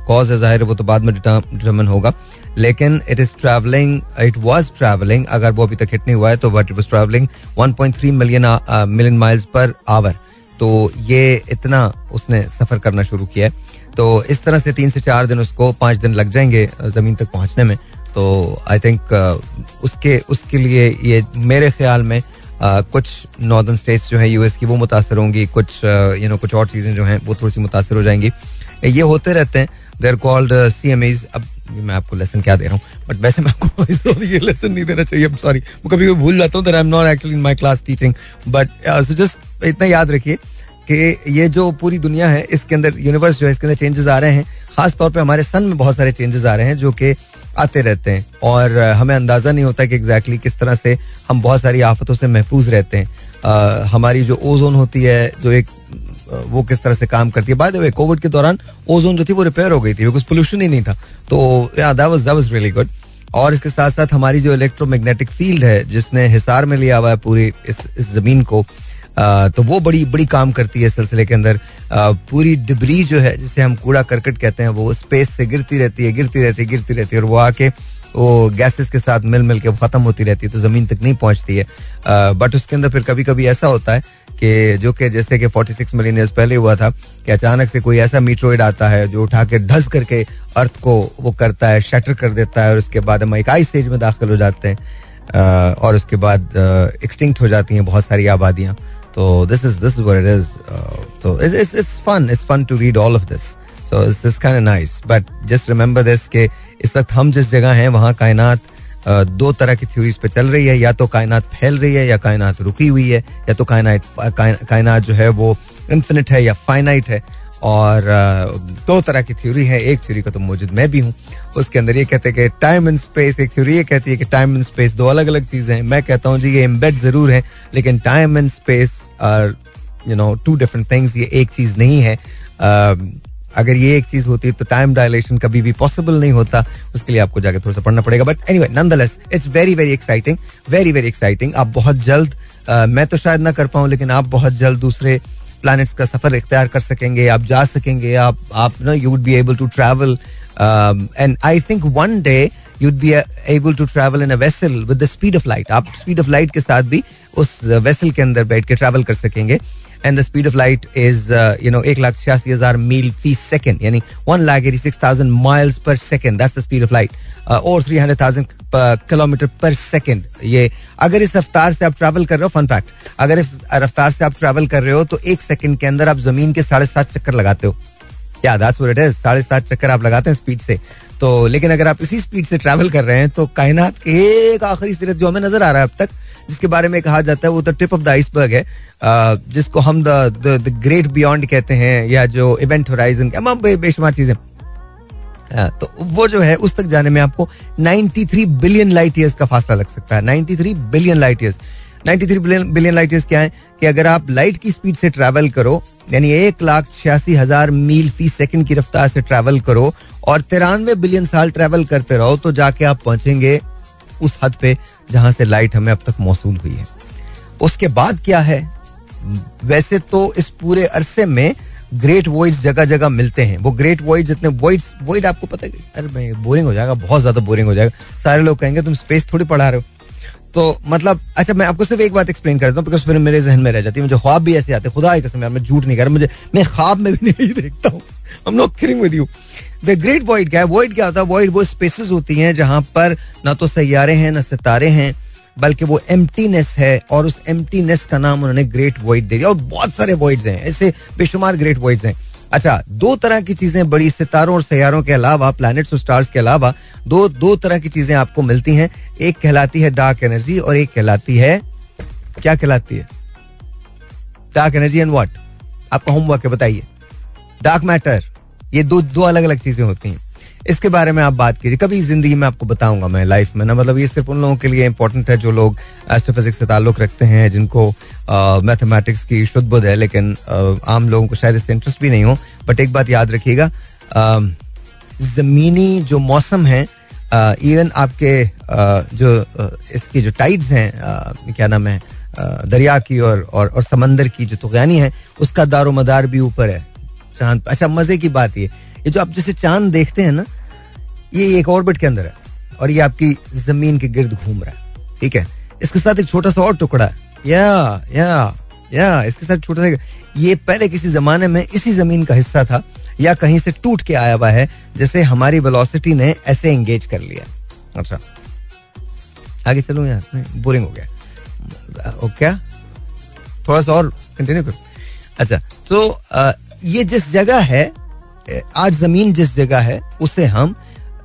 कॉज है, ज़ाहिर है, वो तो बाद में डिटर्मन होगा। लेकिन it is travelling it was travelling अगर वो अभी तक हिट नहीं हुआ है तो but it was travelling 1.3 million million miles per hour तो ये इतना उसने सफ़र करना शुरू किया है। तो इस तरह से तीन से चार दिन उसको पाँच दिन लग जाएँगे ज़मीन तक पहुँचने में। तो आई थिंक उसके उसके लिए ये मेरे ख्याल में Uh, कुछ नॉर्दर्न स्टेट्स जो है यूएस की वो मुतासर होंगी कुछ यू नो कुछ और चीज़ें जो हैं वो थोड़ी सी मुतासर हो जाएँगी। ये होते रहते हैं। There called C M edge अब मैं आपको लेसन क्या दे रहा हूँ। बट वैसे मैं आपको सॉरी ये लेसन नहीं देना चाहिए सॉरी मैं कभी भूल जाता हूँ I am not actually in my class teaching but just इतना याद रखिए कि ये जो पूरी दुनिया है इसके अंदर यूनिवर्स जो है इसके अंदर चेंजेस आ रहे हैं। खास तौर पे हमारे सन में बहुत सारे चेंजेस आ रहे हैं जो कि आते रहते हैं। और हमें अंदाज़ा नहीं होता कि एग्जैक्टली किस तरह से हम बहुत सारी आफतों से महफूज रहते हैं। आ, हमारी जो ओजोन होती है जो एक वो किस तरह से काम करती है? बाय द वे कोविड के दौरान ओजोन जो थी वो रिपेयर हो गई थी बिकॉज़ पोल्यूशन ही नहीं था। तो या that was that was really good और इसके साथ साथ हमारी जो इलेक्ट्रोमैग्नेटिक फ़ील्ड है जिसने हिसार में लिया हुआ है पूरी इस, इस ज़मीन को तो वो बड़ी बड़ी काम करती है इस सिलसिले के अंदर। पूरी डिब्री जो है जिसे हम कूड़ा करकट कहते हैं वो स्पेस से गिरती रहती है गिरती रहती है गिरती रहती है और वो आके वो गैसेस के साथ मिल मिल के खत्म होती रहती है तो ज़मीन तक नहीं पहुँचती है। बट उसके अंदर फिर कभी कभी ऐसा होता है कि जो कि जैसे कि 46 मिलियन ईयर्स पहले हुआ था कि अचानक से कोई ऐसा मीट्रोइड आता है जो उठा के ढस करके अर्थ को वो करता है शटर कर देता है और उसके बाद हम एक आई स्टेज में दाखिल हो जाते हैं और उसके बाद एक्सटिंक्ट हो जाती हैं बहुत सारी आबादियाँ। तो this is this it is तो it's it's fun it's fun to read all of this so it's kind nice but just remember this के इस वक्त हम जिस जगह हैं, वहाँ कायनात दो तरह की थ्योरीज पे चल रही है। या तो कायनात फैल रही है या कायनात रुकी हुई है। या तो कायनात कायनात जो है वो इन्फिनिट है या फाइनाइट है। और दो तरह की थ्योरी है। एक थ्योरी का तो मौजूद मैं भी हूँ। उसके अंदर ये कहते हैं कि टाइम एंड स्पेस एक थ्योरी ये कहती है कि टाइम एंड स्पेस दो अलग अलग चीज़ें हैं। मैं कहता हूँ जी ये एम्बेड ज़रूर है, लेकिन time and space are you know two different things ये एक चीज़ नहीं है। अगर ये एक चीज़ होती तो टाइम डायलेशन कभी भी पॉसिबल नहीं होता। उसके लिए आपको जाकर थोड़ा सा पढ़ना पड़ेगा। But nonetheless it's very very exciting very very exciting आप बहुत जल्द uh, मैं तो शायद ना कर पाऊँ लेकिन आप बहुत जल्द दूसरे प्लैनेट्स का सफ़र इख्तियार कर सकेंगे आप जा सकेंगे आप आप ना you would be able to travel and I think one day you'd be able to travel in a vessel with the speed of light आप स्पीड ऑफ़ लाइट के साथ भी उस वेसल के अंदर बैठ के ट्रैवल कर सकेंगे। And the speed of light is you know एक लाख छियासी हज़ार मील फ़ी सेकेंड यानी one lakh eighty six thousand miles per second that's the speed of light और three hundred thousand kilometer per second ये अगर इस रफ्तार से आप ट्रैवल कर रहे हो फन फैक्ट अगर इस रफ्तार से आप ट्रैवल कर रहे हो तो एक सेकेंड के अंदर आप ज़मीन के साढ़े सात चक्कर लगाते हो या दैट्स व्हाट इट इज़ साढ़े सात चक्कर आप लगाते हैं स्पीड से तो लेकिन अगर आप इसी स्पीड से ट्रैवल कर रहे हैं तो कायनात के एक आखिरी सिरत जो हमें नज़र आ रहा है अब तक जिसके बारे में कहा जाता है, वो तो टिप ऑफ़ द आइसबर्ग है। जिसको हम द ग्रेट बियॉन्ड कहते हैं, या जो इवेंट होराइजन बेशुमार चीज़ें। तो वो जो है, उस तक जाने में आपको 93 बिलियन लाइट ईयर्स का फासला लग सकता है। 93 billion light years 93 billion billion light years क्या है? कि अगर आप लाइट की स्पीड से ट्रैवल करो, यानी एक लाख छियासी हज़ार मील फ़ी सेकंड की रफ्तार से ट्रैवल करो, और तिरानवे बिलियन साल ट्रैवल करते रहो तो जाके आप पहुँचेंगे उस हद पे। जहाँ से लाइट हमें अब तक मौसू हुई है। उसके बाद क्या है? वैसे तो इस पूरे अरसे में ग्रेट वॉइड्स जगह जगह मिलते हैं। वो ग्रेट वॉइड जितने वॉइड्स वॉइड आपको पता है अरे बोरिंग हो जाएगा, बहुत ज़्यादा बोरिंग हो जाएगा। सारे लोग कहेंगे, तुम स्पेस थोड़ी पढ़ा रहे हो। तो मतलब अच्छा मैं आपको सिर्फ़ एक बात एक्सप्लेन कर देता हूँ बिकॉज़ फिर मेरे जहन में रह जाती है। मुझे ख्वाब भी ऐसे आते हैं, खुदा कसम यार, मैं झूठ नहीं कर रहा, मुझे, मैं ख्वाब में भी नहीं देखता हूँ। यू द ग्रेट वॉइड क्या है? वॉइड क्या होता है? वॉइड वो स्पेसेस होती हैं जहाँ पर ना तो सैारे हैं, ना सितारे हैं, बल्कि वो एम्प्टीनेस है और उस एम्प्टीनेस का नाम उन्होंने ग्रेट वॉइड दे दिया। और बहुत सारे वॉइड्स हैं। ऐसे बेशुमार ग्रेट वॉइड्स हैं। अच्छा दो तरह की चीज़ें बड़ी सितारों और सैारों के अलावा प्लैनेट्स और स्टार्स के अलावा, दो दो तरह की चीज़ें आपको मिलती हैं। एक कहलाती है डार्क एनर्जी और एक कहलाती है, क्या कहलाती है? डार्क एनर्जी एंड व्हाट आपका होमवर्क है, बताइए। डार्क मैटर ये दो दो अलग अलग चीज़ें होती हैं। इसके बारे में आप बात कीजिए। कभी ज़िंदगी में आपको बताऊँगा मैं लाइफ में ना मतलब ये सिर्फ़ उन लोगों के लिए इंपॉर्टेंट है जो लोग एस्ट्रोफिजिक्स से ताल्लुक रखते हैं जिनको मैथमेटिक्स की शुद्ध बुद्ध है लेकिन आम लोगों को शायद इससे इंटरेस्ट भी नहीं हो। बट एक बात याद रखिएगा ज़मीनी जो मौसम है इवन आपके जो इसकी जो टाइड्स हैं क्या नाम है दरिया की और और, और समंदर की जो तुगानी है उसका दारो मदार भी ऊपर है। चाँद अच्छा मज़े की बात ये। ये जो आप जैसे चाँद देखते हैं ना, ये एक ऑर्बिट के अंदर है और ये आपकी ज़मीन के गिर्द घूम रहा है, ठीक है? इसके साथ एक छोटा सा और टुकड़ा या या या, इसके साथ छोटा सा ये पहले किसी जमाने में इसी ज़मीन का हिस्सा था, या कहीं से टूट के आया हुआ है, जैसे हमारी वेलोसिटी ने ऐसे एंगेज कर लिया। अच्छा। आगे चलूँ यार? नहीं बोरिंग हो गया। ओके थोड़ा सा और कंटिन्यू करो। अच्छा तो ये जिस जगह है आज ज़मीन जिस जगह है, उसे हम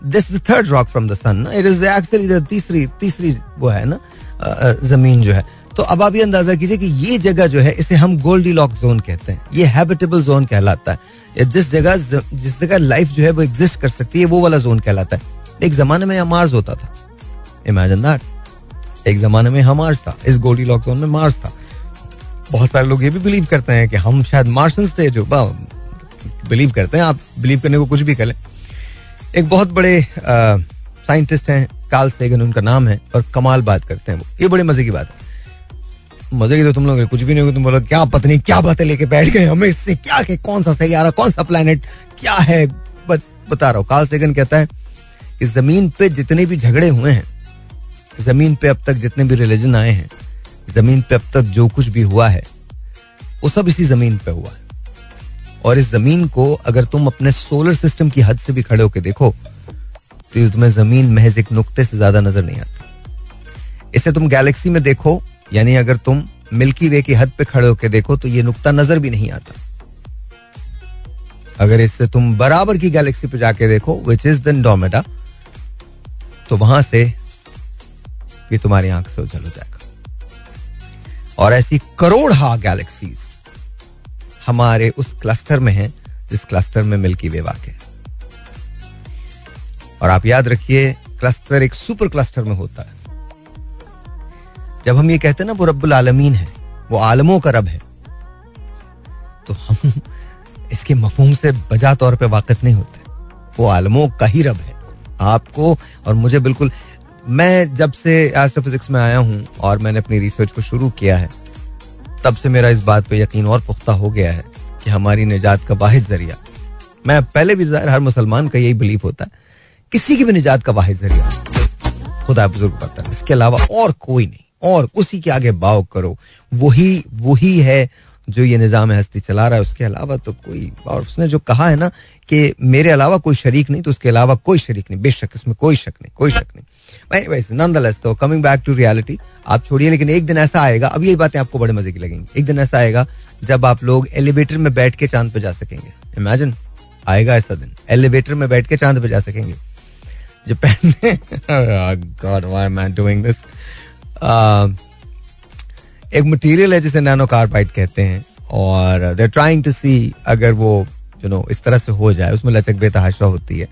this the third rock from the sun it is actually तीसरी तीसरी वो है ना? ज़मीन जो है। तो अब आप ये अंदाज़ा कीजिए कि ये जगह जो है, इसे हम गोल्डी लॉक जोन कहते हैं। ये हैबिटेबल जोन कहलाता है। जिस जगह जिस जगह लाइफ जो है, वो एग्जिस्ट कर सकती है, वो वाला जोन कहलाता है। एक जमाने में यहाँ मार्स होता था। इमेजिन दैट एक जमाने में यहाँ मार्स था। इस गोल्डी लॉक जोन में मार्स था। बहुत सारे लोग ये भी बिलीव करते हैं कि हम शायद मार्शंस थे जो बिलीव करते हैं आप बिलीव करने को कुछ भी करें एक बहुत बड़े साइंटिस्ट हैं काल सेगन उनका नाम है और कमाल बात करते हैं वो। ये बड़े मज़े की बात है। मज़े की तो तुम लोग कुछ भी नहीं होगा तुम बोलो क्या पत्नी क्या बातें लेके बैठ गए हमें इससे? क्या के कौन सा सही आ रहा कौन सा प्लेनेट क्या है? बत, बता रहा हूँ। काल सेगन कहता है कि ज़मीन पे जितने भी झगड़े हुए हैं ज़मीन पे अब तक जितने भी रिलीजन आए हैं ज़मीन पे अब तक जो कुछ भी हुआ है, वो सब इसी ज़मीन पे हुआ है। और इस ज़मीन को अगर तुम अपने सोलर सिस्टम की हद से भी खड़े होकर देखो तो तुम्हें ज़मीन महज एक नुक्ते से ज़्यादा नज़र नहीं आती। इसे तुम गैलेक्सी में देखो, यानी अगर तुम मिल्की वे की हद पे खड़े होकर देखो तो ये नुक्ता नज़र भी नहीं आता। अगर इससे तुम बराबर की गैलेक्सी पे जाके देखो विच इज़ दिन डोमेटा तो वहाँ से भी तुम्हारी आँख से उजल हो जाएगा। और ऐसी करोड़ हा गैलेक्सीज हमारे उस क्लस्टर में है, जिस क्लस्टर में मिल्की वे वाक़ है। और आप याद रखिए क्लस्टर एक सुपर क्लस्टर में होता है। जब हम ये कहते हैं ना, वो रब्बुल आलमीन है, वो आलमों का रब है तो हम इसके मफहूम से बजा तौर पे वाकिफ नहीं होते। वो आलमों का ही रब है। आपको और मुझे बिल्कुल मैं जब से एस्ट्रोफिजिक्स में आया हूँ और मैंने अपनी रिसर्च को शुरू किया है, तब से मेरा इस बात पे यकीन और पुख्ता हो गया है कि हमारी निजात का वाहिद ज़रिया, मैं पहले भी ज़ाहिर हर मुसलमान का यही बिलीव होता है, किसी की भी निजात का वाहिद ज़रिया खुदा बुज़ुर्ग करता है। इसके अलावा और कोई नहीं, और उसी के आगे बाव करो, वही वही है जो ये निज़ाम हस्ती चला रहा है, उसके अलावा तो कोई और उसने जो कहा है ना कि मेरे अलावा कोई शरीक नहीं तो उसके अलावा कोई शरीक नहीं, बेशक इसमें कोई शक नहीं, कोई शक नहीं। भाई वैसे नंदलेस तो कमिंग बैक टू रियलिटी आप छोड़िए, लेकिन एक दिन ऐसा आएगा, अब यही बातें आपको बड़े मज़े की लगेंगी। एक दिन ऐसा आएगा, जब आप लोग एलिवेटर में बैठ के चाँद पे जा सकेंगे। इमेजिन आएगा ऐसा दिन एलिवेटर में बैठ के चाँद पे जा सकेंगे। Japan god why am I doing this एक मटेरियल है जिसे नैनो कार्बाइड कहते हैं, और दे ट्राइंग टू सी अगर वो यू नो इस तरह से हो जाए, उसमें लचक बेतहाशा होती है।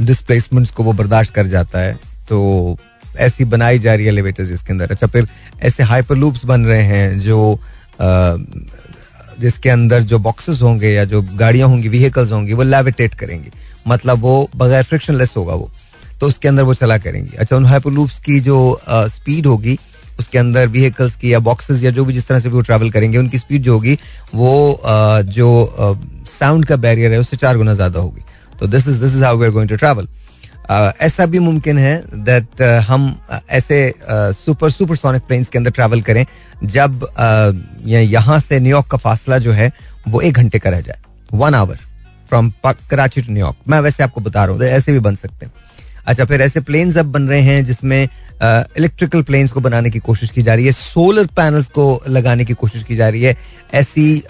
डिसप्लेसमेंट्स को वो बर्दाश्त कर जाता है तो ऐसी बनाई जा रही है एलिवेटर्स जिसके अंदर। अच्छा फिर ऐसे हाइपर लूप्स बन रहे हैं जो जिसके अंदर जो बॉक्सेस होंगे या जो गाड़ियाँ होंगी व्हीकल्स होंगी, वो लेविटेट करेंगी। मतलब वो बगैर फ्रिक्शनलेस होगा वो तो उसके अंदर वो चला करेंगी। अच्छा उन हाइपरलूप्स की जो स्पीड होगी उसके अंदर व्हीकल्स की या बॉक्सेस या जो भी जिस तरह से भी वो ट्रैवल करेंगे, उनकी स्पीड जो होगी, वो जो साउंड का बैरियर है, उससे चार गुना ज़्यादा होगी। तो this is this is how we are going to travel ऐसा भी मुमकिन है दैट हम ऐसे सुपर सुपर सोनिक प्लेन्स के अंदर ट्रैवल करें, जब यहाँ से न्यूयॉर्क का फासला जो है, वो एक घंटे का रह जाए one hour from Karachi to New York मैं वैसे आपको बता रहा हूँ, ऐसे भी बन सकते हैं। अच्छा फिर ऐसे प्लेन्स अब बन रहे हैं जिसमें इलेक्ट्रिकल प्लेन्स को बनाने की कोशिश की जा रही है सोलर पैनल्स को लगाने की कोशिश की जा रही है, ऐसी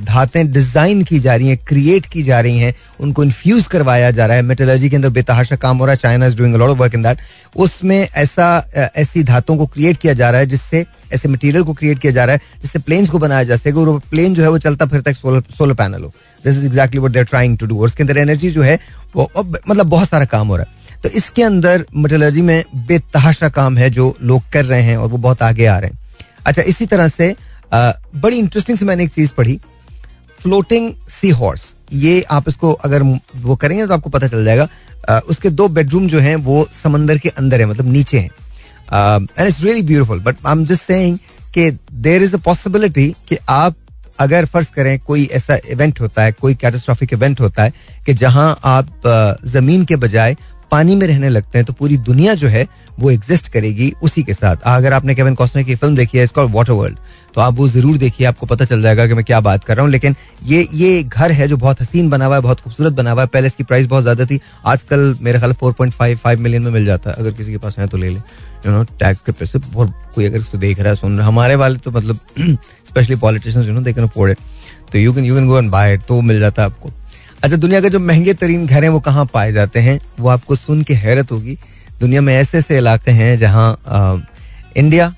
धातें डिज़ाइन की जा रही हैं क्रिएट की जा रही हैं, उनको इन्फ्यूज करवाया जा रहा है। मेटोलॉजी के अंदर बेतहाशा काम हो रहा है China is doing lot work in that उसमें ऐसा ऐसी धातों को क्रिएट किया जा रहा है जिससे, ऐसे मटेरियल को क्रिएट किया जा रहा है जिससे प्लेन्स को बनाया जा सके, और प्लेन जो है वो चलता फिरता एक सोलर सोलर पैनल हो। This is exactly what they're trying to do और उसके अंदर एनर्जी जो है, वो मतलब बहुत सारा काम हो रहा है। तो इसके अंदर मेटोलॉजी में बेतहाशा काम है जो लोग कर रहे हैं और वो बहुत आगे आ रहे हैं। अच्छा इसी तरह से आ, बड़ी इंटरेस्टिंग से मैंने एक चीज़ पढ़ी। फ्लोटिंग सी हॉर्स ये आप इसको अगर वो करेंगे तो आपको पता चल जाएगा। आ, उसके दो बेडरूम जो हैं वो समंदर के अंदर है मतलब नीचे हैं। And it's really beautiful but I am just saying कि देर इज़ अ पॉसिबिलिटी कि आप अगर फ़र्ज़ करें कोई ऐसा इवेंट होता है कोई कैटास्ट्रॉफिक इवेंट होता है कि जहाँ आप ज़मीन के बजाय पानी में रहने लगते हैं तो पूरी दुनिया जो है वो एग्जिस्ट करेगी उसी के साथ। अगर आपने केविन कॉस्टर की फ़िल्म देखी है इसका वाटर वर्ल्ड तो आप वो ज़रूर देखिए, आपको पता चल जाएगा कि मैं क्या बात कर रहा हूँ। लेकिन ये ये घर है जो बहुत हसीन बना हुआ है, बहुत खूबसूरत बना हुआ है, पहले इसकी प्राइस बहुत ज़्यादा थी, आजकल मेरे ख्याल four point five five million में मिल जाता है, अगर किसी के पास है तो ले ले। यू नो टैक्स के पैसे बहुत कोई अगर इसको देख रहा है, सुन रहा है। हमारे वाले तो मतलब specially politicians you know they can तो you can you can go and buy तो मिल जाता है आपको। अच्छा दुनिया के जो महँगे तरीन घर हैं, वो कहाँ पाए जाते हैं? वो आपको सुन के हैरत होगी। दुनिया में ऐसे ऐसे इलाके हैं जहाँ India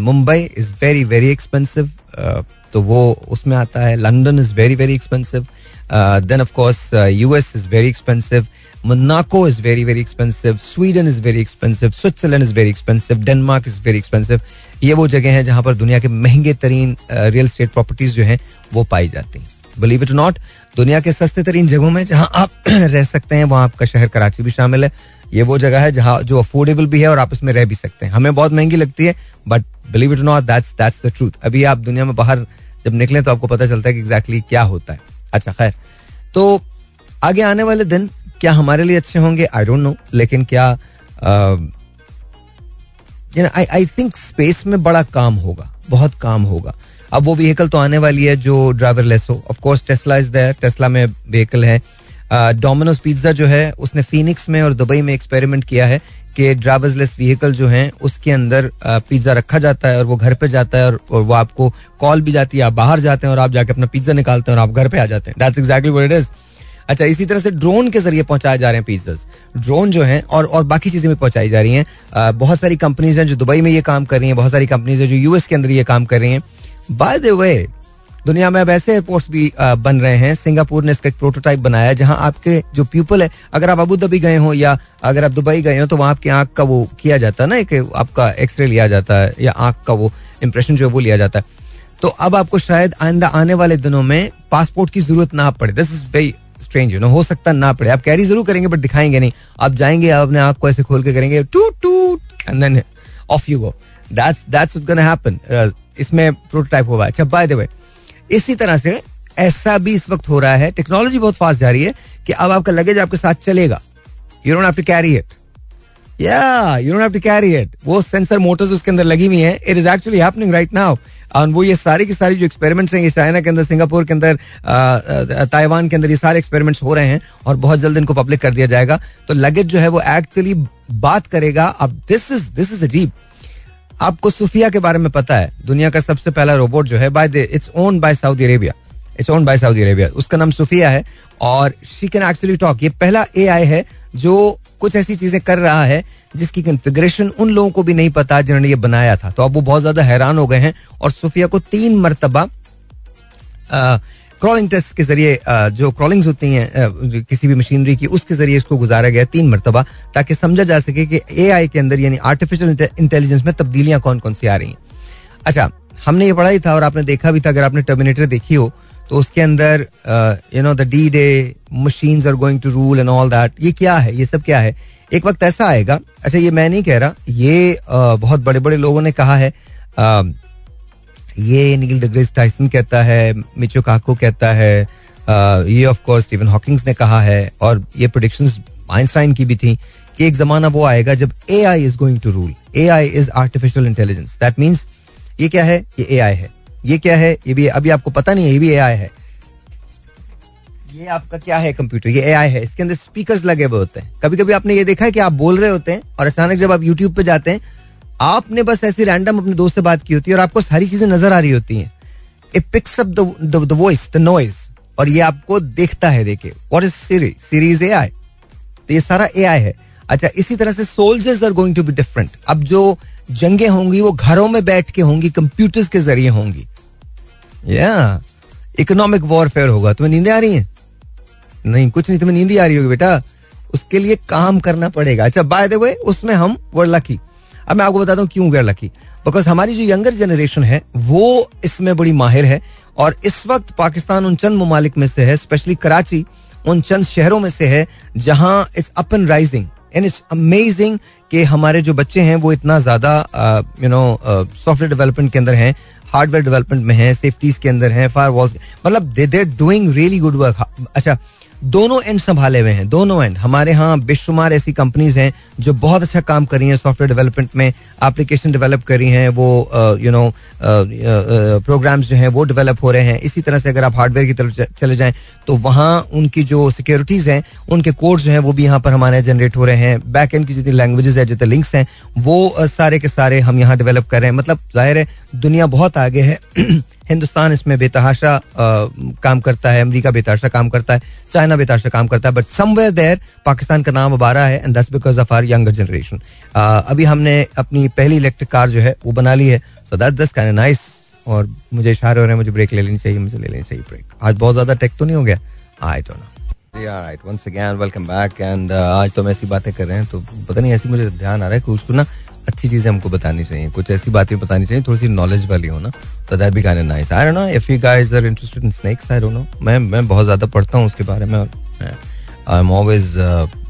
Mumbai is very very expensive तो वो उसमें आता है। London is very very expensive then of course US is very expensive Monaco is very very expensive Sweden is very expensive Switzerland is very expensive Denmark is very expensive ये वो जगह हैं जहाँ पर दुनिया के महँगे तरीन रियल स्टेट प्रॉपर्टीज़ जो हैं, वो पाई जाती हैं। बिलीव इट नॉट दुनिया के सस्ते तरीन जगहों में जहाँ आप रह सकते हैं, वहाँ आपका शहर कराची भी शामिल है। ये वो जगह है जहाँ जो अफोर्डेबल भी है और आप इसमें रह भी सकते हैं। हमें बहुत महँगी लगती है but believe it not that's that's the truth अभी आप दुनिया में बाहर जब निकले तो आपको पता चलता है कि एग्जैक्टली exactly क्या होता है। अच्छा खैर। तो आगे आने वाले दिन क्या हमारे लिए अच्छे होंगे? आई डोंट नो लेकिन क्या आई थिंक स्पेस में बड़ा काम होगा, बहुत काम होगा। अब वो व्हीकल तो आने वाली है जो ड्राइवर लेस हो of course Tesla is there Tesla में व्हीकल है। डोमिनोज पिज्जा जो है उसने फिनिक्स में और दुबई में एक्सपेरिमेंट किया है कि ड्राइवर्स लेस व्हीकल जो है उसके अंदर पिज्जा रखा जाता है और वो घर पे जाता है और, और वो आपको कॉल भी जाती है। आप बाहर जाते हैं और आप जाके अपना पिज्जा निकालते हैं और आप घर पे आ जाते हैं। दैट्स एग्जैक्टली इट इज़ अच्छा इसी तरह से ड्रोन के ज़रिए पहुँचाए जा रहे हैं पिज्जाज ड्रोन जो है और और बाकी चीज़ें भी पहुंचाई जा रही हैं। बहुत सारी कंपनीज़ हैं जो दुबई में ये काम कर रही हैं बहुत सारी कंपनीज़ हैं जो यूएस के अंदर ये काम कर रही हैं। बाय द वे दुनिया में अब ऐसे एयरपोर्ट्स भी बन रहे हैं। सिंगापुर ने इसका एक प्रोटोटाइप बनाया जहाँ आपके जो पीपल है, अगर आप अबू धाबी गए हो या अगर आप दुबई गए हो तो वहाँ आपकी आँख का वो किया जाता है ना कि आपका एक्सरे लिया जाता है, या आँख का वो इंप्रेशन जो है वो लिया जाता है। तो अब आपको शायद आइंदा आने वाले दिनों में पासपोर्ट की ज़रूरत ना पड़े। This is very strange you know हो सकता ना पड़े। आप कैरी ज़रूर करेंगे बट दिखाएँगे नहीं। आप जाएँगे, आप अपने आँख को ऐसे खोल के करेंगे two two and then off you go that's that's what's gonna happen इसमें प्रोटोटाइप हुआ। अच्छा बाय द वे इसी तरह से ऐसा भी इस वक्त हो रहा है। टेक्नोलॉजी बहुत फास्ट जा रही है कि अब आपका लगेज आपके साथ चलेगा। You don't have to carry it या you don't have to carry it वो सेंसर मोटर्स उसके अंदर लगी हुई है। It is actually happening right now और वो ये सारी की सारी जो एक्सपेरिमेंट्स हैं, ये चाइना के अंदर सिंगापुर के अंदर ताइवान के अंदर, ये सारे एक्सपेरिमेंट्स हो रहे हैं और बहुत जल्द इनको पब्लिक कर दिया जाएगा। तो लगेज जो है वो एक्चुअली बात करेगा। अब दिस इज़ दिस इज़ अजीब आपको सुफिया के बारे में पता है, दुनिया का सबसे पहला रोबोट जो है by its own by Saudi Arabia its own by Saudi Arabia उसका नाम सुफिया है और शी कैन एक्चुअली टॉक ये पहला एआई है जो कुछ ऐसी चीज़ें कर रहा है जिसकी कन्फिग्रेशन उन लोगों को भी नहीं पता जिन्होंने ये बनाया था। तो अब वो बहुत ज़्यादा हैरान हो गए हैं और सुफिया को तीन मरतबा क्रॉलिंग टेस्ट के ज़रिए जो क्रॉलिंग्स होती हैं किसी भी मशीनरी की उसके ज़रिए इसको गुजारा गया तीन मरतबा ताकि समझा जा सके कि एआई के अंदर यानी आर्टिफिशियल इंटेलिजेंस में तब्दीलियाँ कौन कौन सी आ रही हैं। अच्छा हमने ये पढ़ा ही था और आपने देखा भी था अगर आपने टर्मिनेटर देखी हो तो उसके अंदर you know the D day machines are going to rule and all that ये क्या है ये सब क्या है? एक वक्त ऐसा आएगा अच्छा ये मैं नहीं कह रहा ये uh, बहुत बड़े बड़े लोगों ने कहा है uh, ये नील डिग्रेस टाइसन कहता है मिचो काको कहता है uh, ये ऑफ़ कोर्स स्टीवन हॉकिंग्स ने कहा है और ये प्रोडिक्शंस आइंस्टाइन की भी थी कि एक जमाना वो आएगा जब A I is going to rule A I is artificial intelligence that means ये क्या है? ये ए आई है. ये क्या है? ये भी अभी आपको पता नहीं है ये भी ए आई है. ये आपका क्या है कंप्यूटर ये ए आई है. इसके अंदर स्पीकर लगे हुए होते हैं. कभी कभी आपने ये देखा है कि आप बोल रहे होते हैं और अचानक जब आप यूट्यूब पे जाते हैं आपने बस ऐसी रैंडम अपने दोस्त से बात की होती है और आपको सारी चीज़ें नज़र आ रही होती हैं। It picks up the voice the noise और ये आपको देखता है देखे what is Siri Siri's A I तो ये सारा एआई है। अच्छा इसी तरह से soldiers are going to be different अब जो जंगे होंगी, वो घरों में बैठ के होंगी कंप्यूटर्स के ज़रिए होंगी। या इकोनॉमिक वॉरफेयर होगा। तुम्हें नींदें आ रही हैं? नहीं, कुछ नहीं, तुम्हें नींद आ रही होगी बेटा। उसके लिए काम करना पड़ेगा। अच्छा बाय द वे उसमें हम वर लकी अब मैं आपको बताता हूँ क्यों वे लकी बिकॉज़ हमारी जो यंगर जनरेशन है, वो इसमें बड़ी माहिर है और इस वक्त पाकिस्तान उन चंद ममालिक में से है स्पेशली कराची, उन चंद शहरों में से है, जहाँ it's up and rising and it's amazing कि हमारे जो बच्चे हैं, वो इतना ज़्यादा यू नो सॉफ्टवेयर डेवलपमेंट के अंदर हैं हार्डवेयर डेवलपमेंट में हैं सेफ्टीज के अंदर हैं फायर वॉल्स मतलब they they're doing really good work अच्छा दोनों एंड संभाले हुए हैं, दोनों एंड हमारे यहाँ बेशुमार ऐसी कंपनीज़ हैं जो बहुत अच्छा काम कर रही हैं सॉफ्टवेयर डेवलपमेंट में एप्लीकेशन डेवलप कर रही हैं, वो यू नो प्रोग्राम्स जो हैं वो डेवलप हो रहे हैं। इसी तरह से अगर आप हार्डवेयर की तरफ़ चले जाएँ तो वहाँ उनकी जो सिक्योरिटीज हैं, उनके कोड्स जो हैं वो भी यहाँ पर हमारे जनरेट हो रहे हैं। बैक एंड की जितनी लैंग्वेजेस है, जितने लिंक्स हैं, वो सारे के सारे हम यहाँ डेवलप कर रहे हैं। मतलब ज़ाहिर है दुनिया बहुत आगे है। हिंदुस्तान इसमें बेतहाशा काम करता है, अमेरिका बेतहाशा काम करता है, चाइना बेतहाशा काम करता है बट समवेयर देयर पाकिस्तान का नाम अब आ रहा है and that's because of our younger generation अभी हमने अपनी पहली इलेक्ट्रिक कार जो है, वो बना ली है। So that this kind nice और मुझे इशारे हो रहे हैं, मुझे ब्रेक ले लेनी चाहिए, मुझे ले लेनी चाहिए ब्रेक आज बहुत ज़्यादा टेक तो नहीं हो गया? I don't know right once again welcome back and आज तो हम ऐसी बातें कर रहे हैं तो पता नहीं, ऐसी मुझे ध्यान आ रहा है कि उसको ना अच्छी चीज़ें हमको बतानी चाहिए। कुछ ऐसी बातें बतानी चाहिए, थोड़ी सी नॉलेज वाली हो ना तो that be kind nice I don't know if you guys are interested in snakes I don't know मैं मैं बहुत ज़्यादा पढ़ता हूँ उसके बारे में I am always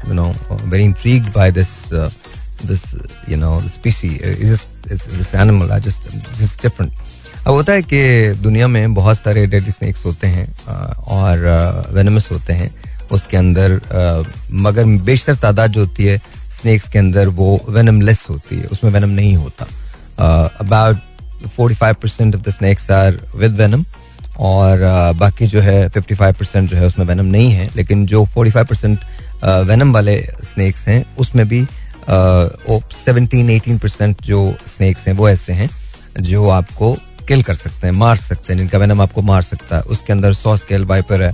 you know very intrigued by this this you know species this animal I just just different अब होता है कि दुनिया में बहुत सारे डेड स्नेक्स होते हैं और वेनमस होते हैं, उसके अंदर मगर बेशतर तादाद जो होती है स्नेक्स के अंदर वो वेनम लेस होती है उसमें वेनम नहीं होता। About forty five percent of the snakes are with venom और uh, बाकी जो है फिफ्टी फाइव परसेंट जो है उसमें वेनम नहीं है लेकिन जो फोर्टी फाइव परसेंट वेनम वाले स्नैक्स हैं उसमें भी सेवनटीन एटीन परसेंट जो स्नैक्स हैं वो ऐसे हैं जो आपको किल कर सकते हैं मार सकते हैं जिनका वेनम आपको मार सकता है। उसके अंदर सौ स्केल वाइपर है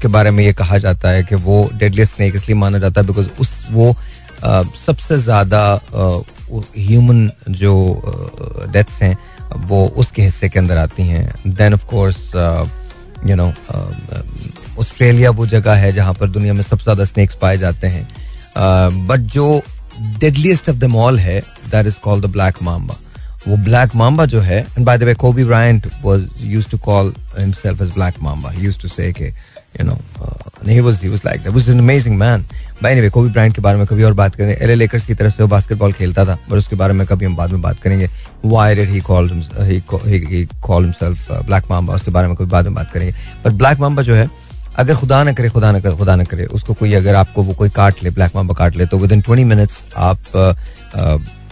उसके बारे में ये कहा जाता है कि वो डेडली स्नैक इसलिए माना जाता है बिकॉज़ उस वो आ, सबसे ज़्यादा ह्यूमन जो डेथ्स हैं वो उसके हिस्से के अंदर आती हैं। Then of course you know Australia वो जगह है जहाँ पर दुनिया में सबसे ज़्यादा स्नैक्स पाए जाते हैं। बट जो डेडलीस्ट ऑफ़ द मॉल है that is called the black mamba वो ब्लैक माम्बा जो है and by the way Kobe Bryant was used to call himself as black mamba he used to say के you know he was he was like that was an amazing man bye anyway Kobe Bryant के बारे में कभी और बात करेंगे। LA Lakers की तरफ़ से वो बास्केटबॉल खेलता था पर उसके बारे में कभी हम बाद में बात करेंगे। Why did he called he called himself black mamba उसके बारे में कभी बाद में बात करेंगे। पर ब्लैक माम्बा जो है अगर खुदा ना करे खुदा ना करे खुदा ना करे उसको कोई अगर आपको वो कोई काट ले ब्लैक माम्बा काट ले तो विद इन ट्वेंटी मिनट्स आप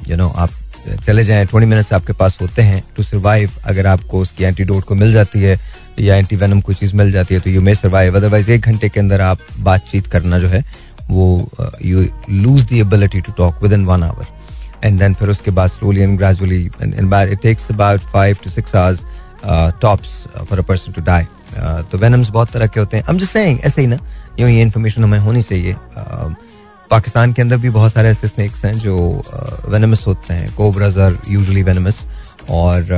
यू uh, नो uh, आप चले जाएँ। ट्वेंटी मिनट्स आपके पास होते हैं टू सर्वाइव अगर आपको उसकी एंटीडोट को मिल जाती है या एंटी वेनम कोई चीज़ मिल जाती है तो यू मे सर्वाइव अदरवाइज़ एक घंटे के अंदर आप बातचीत करना जो है वो you lose the ability to talk within one hour and then फिर उसके बाद slowly and gradually it takes about five to six hours tops for a person to die तो वेनम्स बहुत तरह के होते हैं। हम सेइंग ऐसे ही ना यूँ ये इन्फॉर्मेशन हमें होनी चाहिए। uh, पाकिस्तान के अंदर भी बहुत सारे ऐसे स्नैक्स हैं जो वेनमस होते हैं। कोबराज आर यूजुअली वेनमस और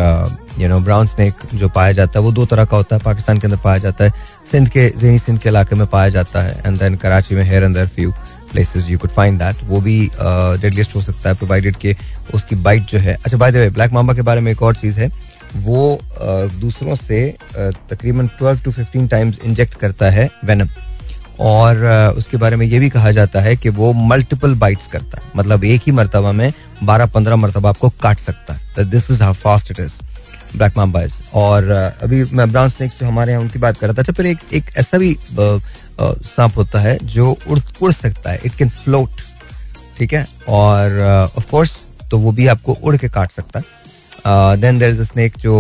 यू नो ब्राउन स्नैक जो पाया जाता है, वो दो तरह का होता है। पाकिस्तान के अंदर पाया जाता है, सिंध के जहनी सिंध के इलाके में पाया जाता है एंड देन कराची में हेयर अंदर few places you could find that वो भी डेडलिस्ट हो सकता है प्रोवाइडेड कि उसकी बाइट जो है। अच्छा by the way black mamba के बारे में एक और चीज़ है। वो दूसरों से तकरीबन 12 टू 15 टाइम्स इंजेक्ट करता है वेनम और उसके बारे में ये भी कहा जाता है कि वो मल्टीपल बाइट्स करता है। मतलब एक ही मरतबा में 12-15 मरतबा आपको काट सकता है। This is how fast it is black mamba is और अभी मैं ब्राउन स्नेक्स जो हमारे यहाँ उनकी बात कर रहा था अच्छा फिर एक एक ऐसा भी सांप होता है जो उड़ उड़ सकता है। इट कैन फ्लोट ठीक है? और ऑफ़ कोर्स तो वो भी आपको उड़ के काट सकता है। देन देर इज़ स्नेक जो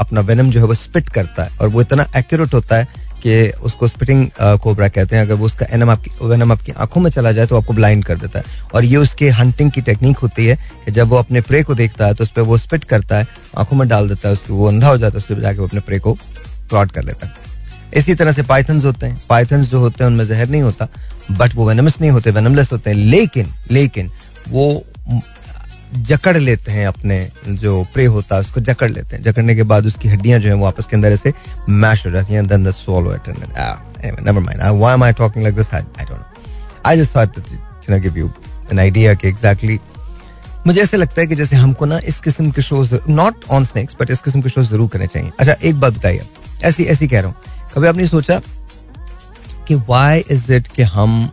अपना वेनम जो है वो स्पिट करता है। और वो इतना एक्यूरेट होता है कि उसको स्पिटिंग कोबरा कहते हैं। अगर वो उसका एनम आपकी वेनम आपकी आँखों में चला जाए तो आपको ब्लाइंड कर देता है। और ये उसके हंटिंग की टेक्निक होती है कि जब वो अपने प्रे को देखता है तो उस पर वो स्पिट करता है, आँखों में डाल देता है, उसको वो अंधा हो जाता है, उसके जाके वो अपने प्रे को प्लॉट कर लेता है। इसी तरह से पाइथन्स होते हैं। पाइथन्स जो होते हैं, उनमें जहर नहीं होता बट वो वेनमस नहीं होते वेनमलेस होते हैं। लेकिन लेकिन वो जकड़ लेते हैं अपने जो प्रे होता है उसको जकड़ लेते हैं। जकड़ने के बाद उसकी हड्डियाँ जो है वो आपस के अंदर ऐसे मैश हो जाती हैं then the uh, anyway, never mind. Uh, why am I talking like this? I, I don't know. I just thought that you know give you कि exactly मुझे ऐसे लगता है कि जैसे हमको ना इस किस्म के shows not on snakes but इस किस्म के शोज़ ज़रूर करने चाहिए। अच्छा एक बात बताइए। ऐसी ऐसी कह रहा हूँ। कभी आपने सोचा कि वाई इज़ इट कि हम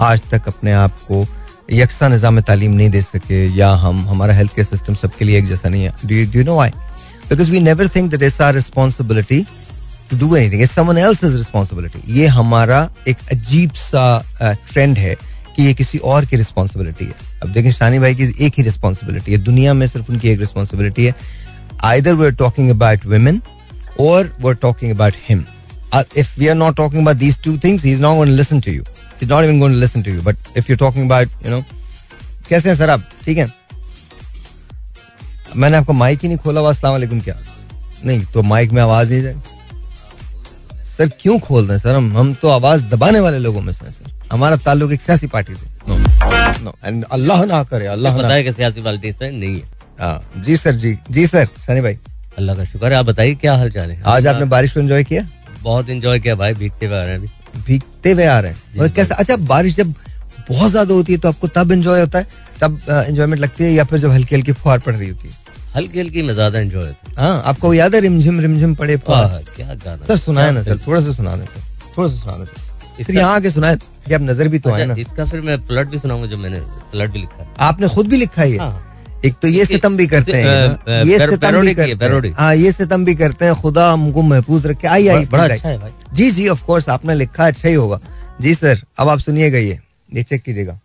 आज तक अपने आप को यकसा निज़ाम तालीम नहीं दे सके या हम हमारा हेल्थ केयर सिस्टम सबके लिए एक जैसा नहीं है। Do you know why because we never think that it's our responsibility to do anything it's someone else is responsibility ये हमारा एक अजीब सा ट्रेंड है कि ये किसी और की रिस्पॉन्सिबिलिटी है। अब देखें शानी भाई की एक ही रिस्पॉन्सिबिलिटी है। दुनिया में सिर्फ़ उनकी एक रिस्पॉन्सिबिलिटी है। Either we are talking about women और we are talking about him if we are not talking about these two things, he's not going to listen to He's not even going to listen to you. But if you're talking about, you know, कैसे हैं sir आप? ठीक है? मैंने आपको mic ही नहीं खोला हुआ अस्सलाम वालेकुम क्या? नहीं तो माइक में आवाज़ नहीं जाएगी। सर क्यों खोल रहे हैं सर हम? हम तो आवाज़ दबाने वाले लोगों में से सर। हमारा ताल्लुक एक सियासी पार्टी से। नो नो एंड अल्लाह ना करे अल्लाह पता है कि सियासी पार्टी से नहीं है। हाँ। जी सर जी जी सर सनी भाई। अल्लाह का शुक्र है आप बताइए क्या हाल चाल है? आज आपने बारिश को एंजॉय किया? बहुत इंजॉय किया भाई भीगते हुए आ रहे हैं अभी। भीगते हुए आ रहे हैं। कैसा अच्छा बारिश जब बहुत ज़्यादा होती है तो आपको तब एंजॉय होता है तब एंजॉयमेंट लगती है या फिर जब हल्की हल्की फुहार पड़ रही होती है? हल्की हल्की में ज़्यादा एंजॉय होती है। हाँ आपको याद है रिमझिम रिमझिम पड़े क्या गाना। सर सुनाए ना सर थोड़ा सा सुना दे सर थोड़ा सा सुना दे सर। यहाँ आके सुनाए कि आप नज़र भी तो आए अच्छा, ना। इसका फिर मैं प्लट भी सुनाऊँगा जो मैंने प्लट भी लिखा है। आपने खुद भी लिखा है हाँ। एक तो ये सितम भी करते हैं ये सितम भी करते हैं। हाँ ये सितम भी करते हैं। खुदा हमको महफूज रखे। आई आई बड़ा अच्छा है भाई। जी जी ऑफ़ कोर्स आपने लिखा अच्छा ही होगा। जी सर अब आप सुनिएगा ये। ये चेक कीजिएगा।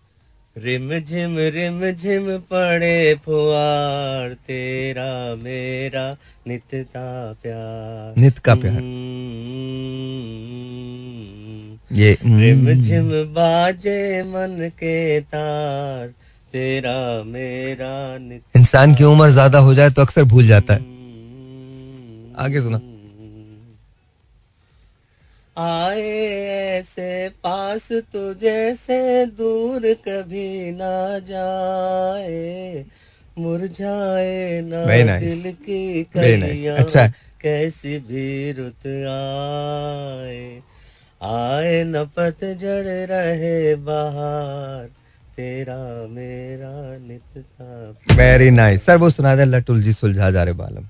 रिम झिम रिम झिम पड़े फुआर तेरा मेरा नित का प्यार। नित का प्यार। ये रिम झिम बाजे मन के तार तेरा मेरा इंसान की उम्र ज़्यादा हो जाए तो अक्सर भूल जाता है आगे सुना आए ऐसे पास तुझे से दूर कभी ना जाए मुरझाए ना nice. दिल की कलियाँ nice. अच्छा कैसी भी रुत आए आए न पतझड़ रहे बाहर तेरा मेरा नित वेरी नाइस सर वो सुना दे लटुल जी सुलझा जा रहे बालम।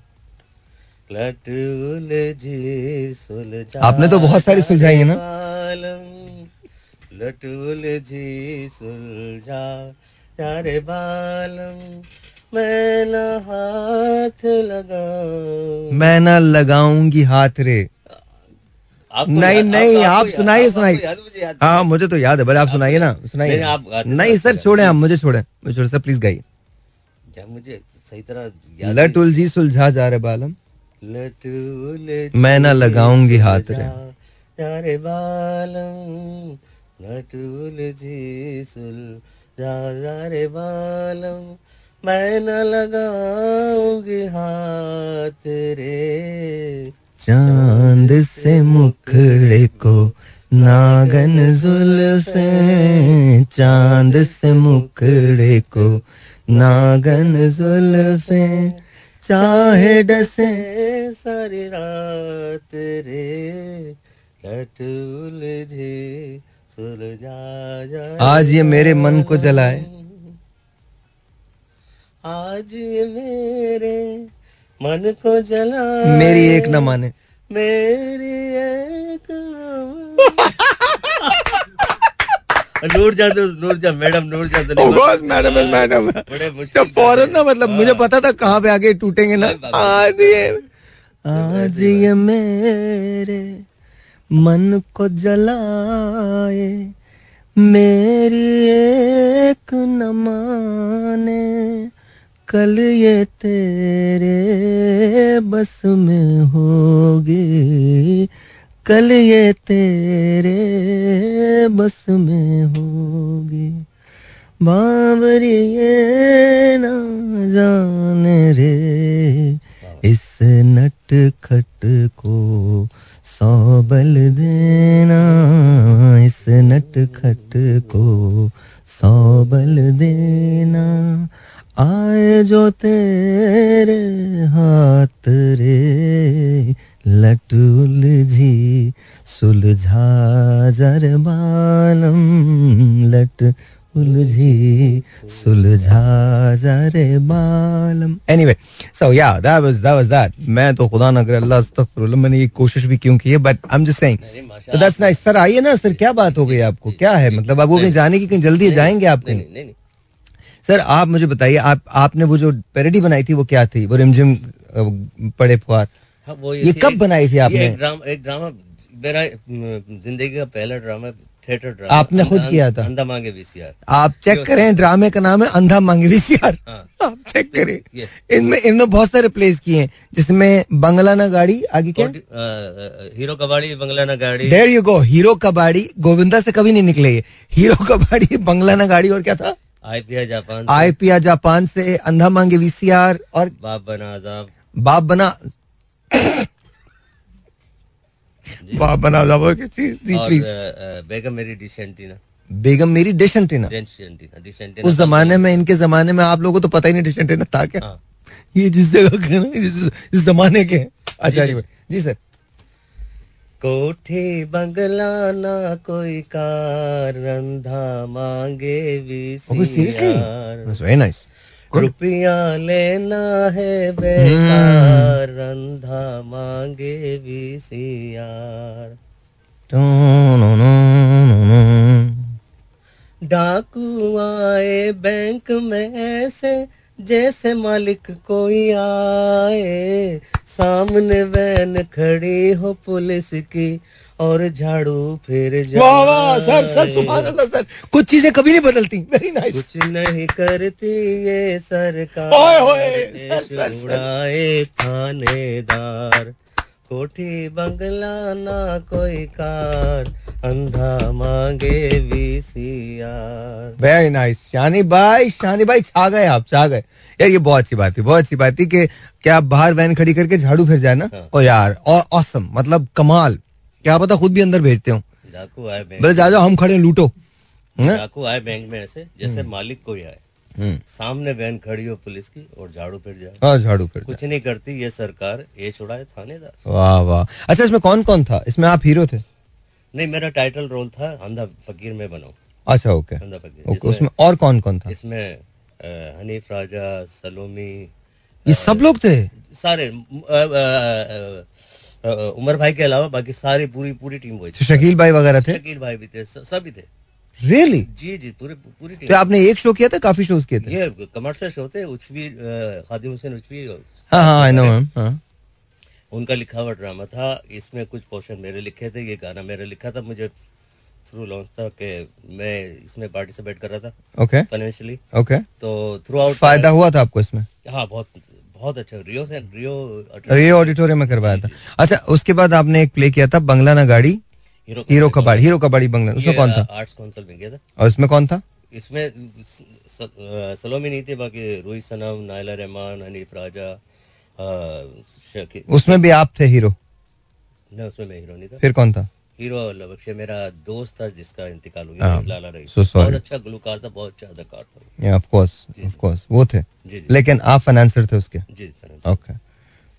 लटुल जी सुलझा आपने तो बहुत सारी सुलझाई है ना? लटुल जी सुलझा चारे बालम। मैं न हाथ लगा मैं न लगाऊँगी हाथ रे। नहीं नहीं आप सुनाइए सुनाइए। हाँ मुझे तो याद है बड़े आप सुनाइए ना सुनाइए। नहीं सर छोड़े आप मुझे छोड़े मुझे छोड़े सर प्लीज़ गाइए। मुझे सही तरह लटुल जी सुलझा जा रहे बालम। लटूल मैं ना लगाऊँगी हाथ रे। यारे बालम। लटूल जी सुल रे बालम। मैं न लगाऊँगी हाथ रे। चाँद से मुखड़े को नागन जुल्फे चाँद से मुखड़े को नागन जुल्फे चाहे डसे सारी रात रे लटुल जी सुलझा आज ये मेरे मन को जलाए। आज ये मेरे मन को जला मेरी एक न माने। मेरी एक नूर जान तो नूर मैडम नूर तो नहीं बस मैडम है मैडम। बड़े मुश्किल फ़ौरन ना मतलब मुझे पता था कहाँ पे आगे टूटेंगे ना। आज ये आज ये मेरे मन को जलाए। मेरी एक न माने। कल ये तेरे बस में होगी। कल ये तेरे बस में होगी। बाबरी ये ना जान रे, इस नट खट को सौ बल देना, इस नट खट को सौ बल देना। आए जो तेरे हाथ रे लट उलझी सुलझा जर बालम लट उलझी सुलझा जरे बालम। Anyway so yeah that was that was that मैं तो खुदा न करे अल्लाह अस्तगफिरुल्लाह मैंने ये कोशिश भी क्यों की है but I am just saying तो दैट्स नाइस सर आइए ना सर क्या बात हो गई आपको? क्या है? मतलब आपको कहीं जाने की कहीं जल्दी जाएँगे आप कहीं? सर आप मुझे बताइए आप आपने वो जो पेरेडी बनाई थी वो क्या थी? वो रिमझिम पड़े फुहार। हाँ, वो ये कब बनाई थी आपने? एक ड्रामा एक ड्रामा मेरा ज़िंदगी का पहला ड्रामा थिएटर ड्रामा आपने खुद किया था? अंधा मांगे वीसीआर आप चेक करें ड्रामे का नाम है अंधा मांगे वीसीआर हाँ। आप चेक करें। इनमें इनमें बहुत सारे प्लेस किए हैं जिसमें बंगला ना गाड़ी आगे क्या? हीरो कबाड़ी बंगला ना गाड़ी। देर यू गो हीरो कबाड़ी गोविंदा से कभी नहीं निकले हीरो कबाड़ी बंगला ना गाड़ी और क्या था? आईपीआई जापान आई पिया जापान से अंधा मांगे वीसीआर और बाप बना आजाब। बाप बना बाप बना की चीज़ अ, बेगम मेरी डिशेंटीना बेगम मेरी डिशेंटीना उस जमाने में इनके जमाने में आप लोगों को तो पता ही नहीं डिश था क्या। हाँ। ये जिस जगह के ना जिस, जिस जमाने के अच्छा जी सर। कोठी बंगला ना कोई कार रंधा मांगे वीसीआर. रुपया लेना है बेकार रंधा मांगे वीसीआर डाकू आए बैंक में ऐसे जैसे मालिक कोई आए सामने वैन खड़ी हो पुलिस की और झाड़ू फिर वाह वाह सर सर सुभान अल्लाह सर। कुछ चीज़ें कभी नहीं बदलती। वेरी नाइस कुछ नहीं करती ये सरकार ओए होए, सर, सर, सर। उड़ाए थानेदार। कोठी बंगला ना कोई कार अंधा मांगे वीसीआर। वेरी नाइस शानी भाई शानी भाई छा गए आप छा गए। यार ये बहुत अच्छी बात थी बहुत अच्छी बात थी कि क्या आप बाहर वैन खड़ी करके झाड़ू फिर जाए ना? हाँ। ओ यार और ऑसम मतलब कमाल। क्या पता खुद भी अंदर भेजते हो। बोले जा जाओ हम खड़े लूटो। हैं? डाकू आए बैंक में ऐसे जैसे मालिक कोई आए। हम्म। सामने वैन खड़ी हो पुलिस की और झाड़ू फिर जाए। हाँ झाड़ू फिर कुछ नहीं करती ये सरकार ये छुड़ाए थानेदार। वाह वाह। अच्छा इसमें कौन कौन था? इसमें आप हीरो थे? नहीं मेरा टाइटल रोल था अंधा फकीर में बनाऊँ अच्छा ओके अंधा फकीर ओके उसमें और कौन कौन था? इसमें हनीफ राजा सलोमी ये सब लोग थे? सारे उमर भाई के अलावा बाकी सारी पूरी पूरी टीम वही थी। शकील भाई वगैरह थे? शकील भाई भी थे सभी थे। रियली जी जी पूरी पूरी टीम। तो आपने एक शो किया था काफ़ी शोज़ किए थे? ये कमर्शियल शो थे उचवी अ, खादिम हुसैन उचवी हाँ हाँ आई नो मैम उनका लिखा हुआ ड्रामा था इसमें कुछ पोर्शन मेरे लिखे थे ये गाना मेरा लिखा था मुझे थ्रू लॉन्च था कि मैं इसमें पार्टिसिपेट कर रहा था ओके फाइनेंशियली ओके तो थ्रू आउट फ़ायदा हुआ था आपको इसमें? हाँ बहुत बहुत अच्छा रियो से रियो ये ऑडिटोरियम में करवाया था। अच्छा उसके बाद आपने एक प्ले किया था बंगला ना गाड़ी? हीरो कबाड़ी हीरो कबाड़ी बंगला उसमें कौन था? आर्ट्स काउंसिल में गया था। और इसमें कौन था? इसमें सलोमी नहीं थी बाकी रूही सनम नायला रहमान हनीफ राजा उसमें भी आप थे हीरो? नहीं उसमें मैं हीरो नहीं था। फिर कौन था? हीरो लबक्श मेरा दोस्त था जिसका इंतकाल हो हाँ, गया लाला रही so बहुत अच्छा गुलकार था बहुत अच्छा अदाकार था। या ऑफ़ कोर्स ऑफ़ कोर्स वो थे। जी जी। लेकिन आप फाइनेंसर थे उसके? जी सर ओके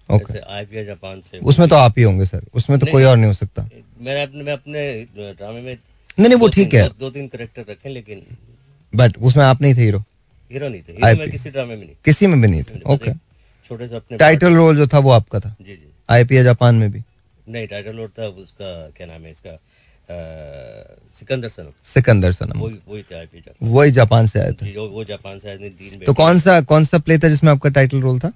ओके जैसे आईपीएल जापान से उसमें तो आप ही होंगे सर उसमें तो कोई और नहीं हो सकता। मैंने अपने मैं अपने ड्रामे में नहीं नहीं वो ठीक है। दो, तीन करेक्टर रखे लेकिन बट उसमें आप नहीं थे हीरो? हीरो नहीं थे। हीरो मैं किसी ड्रामे में नहीं। किसी में भी नहीं थे। ओके छोटे से अपने टाइटल रोल जो था वो आपका था? जी जी। आईपीए जापान में भी? नहीं टाइटल रोल था उसका क्या नाम है इसका? सिकंदर सनम। सिकंदर सनम। वही वही थे आईपी जा वही जापान से आया था। जी वो जापान से आए थे तो कौन सा कौन सा प्ले था जिसमें आपका टाइटल रोल था?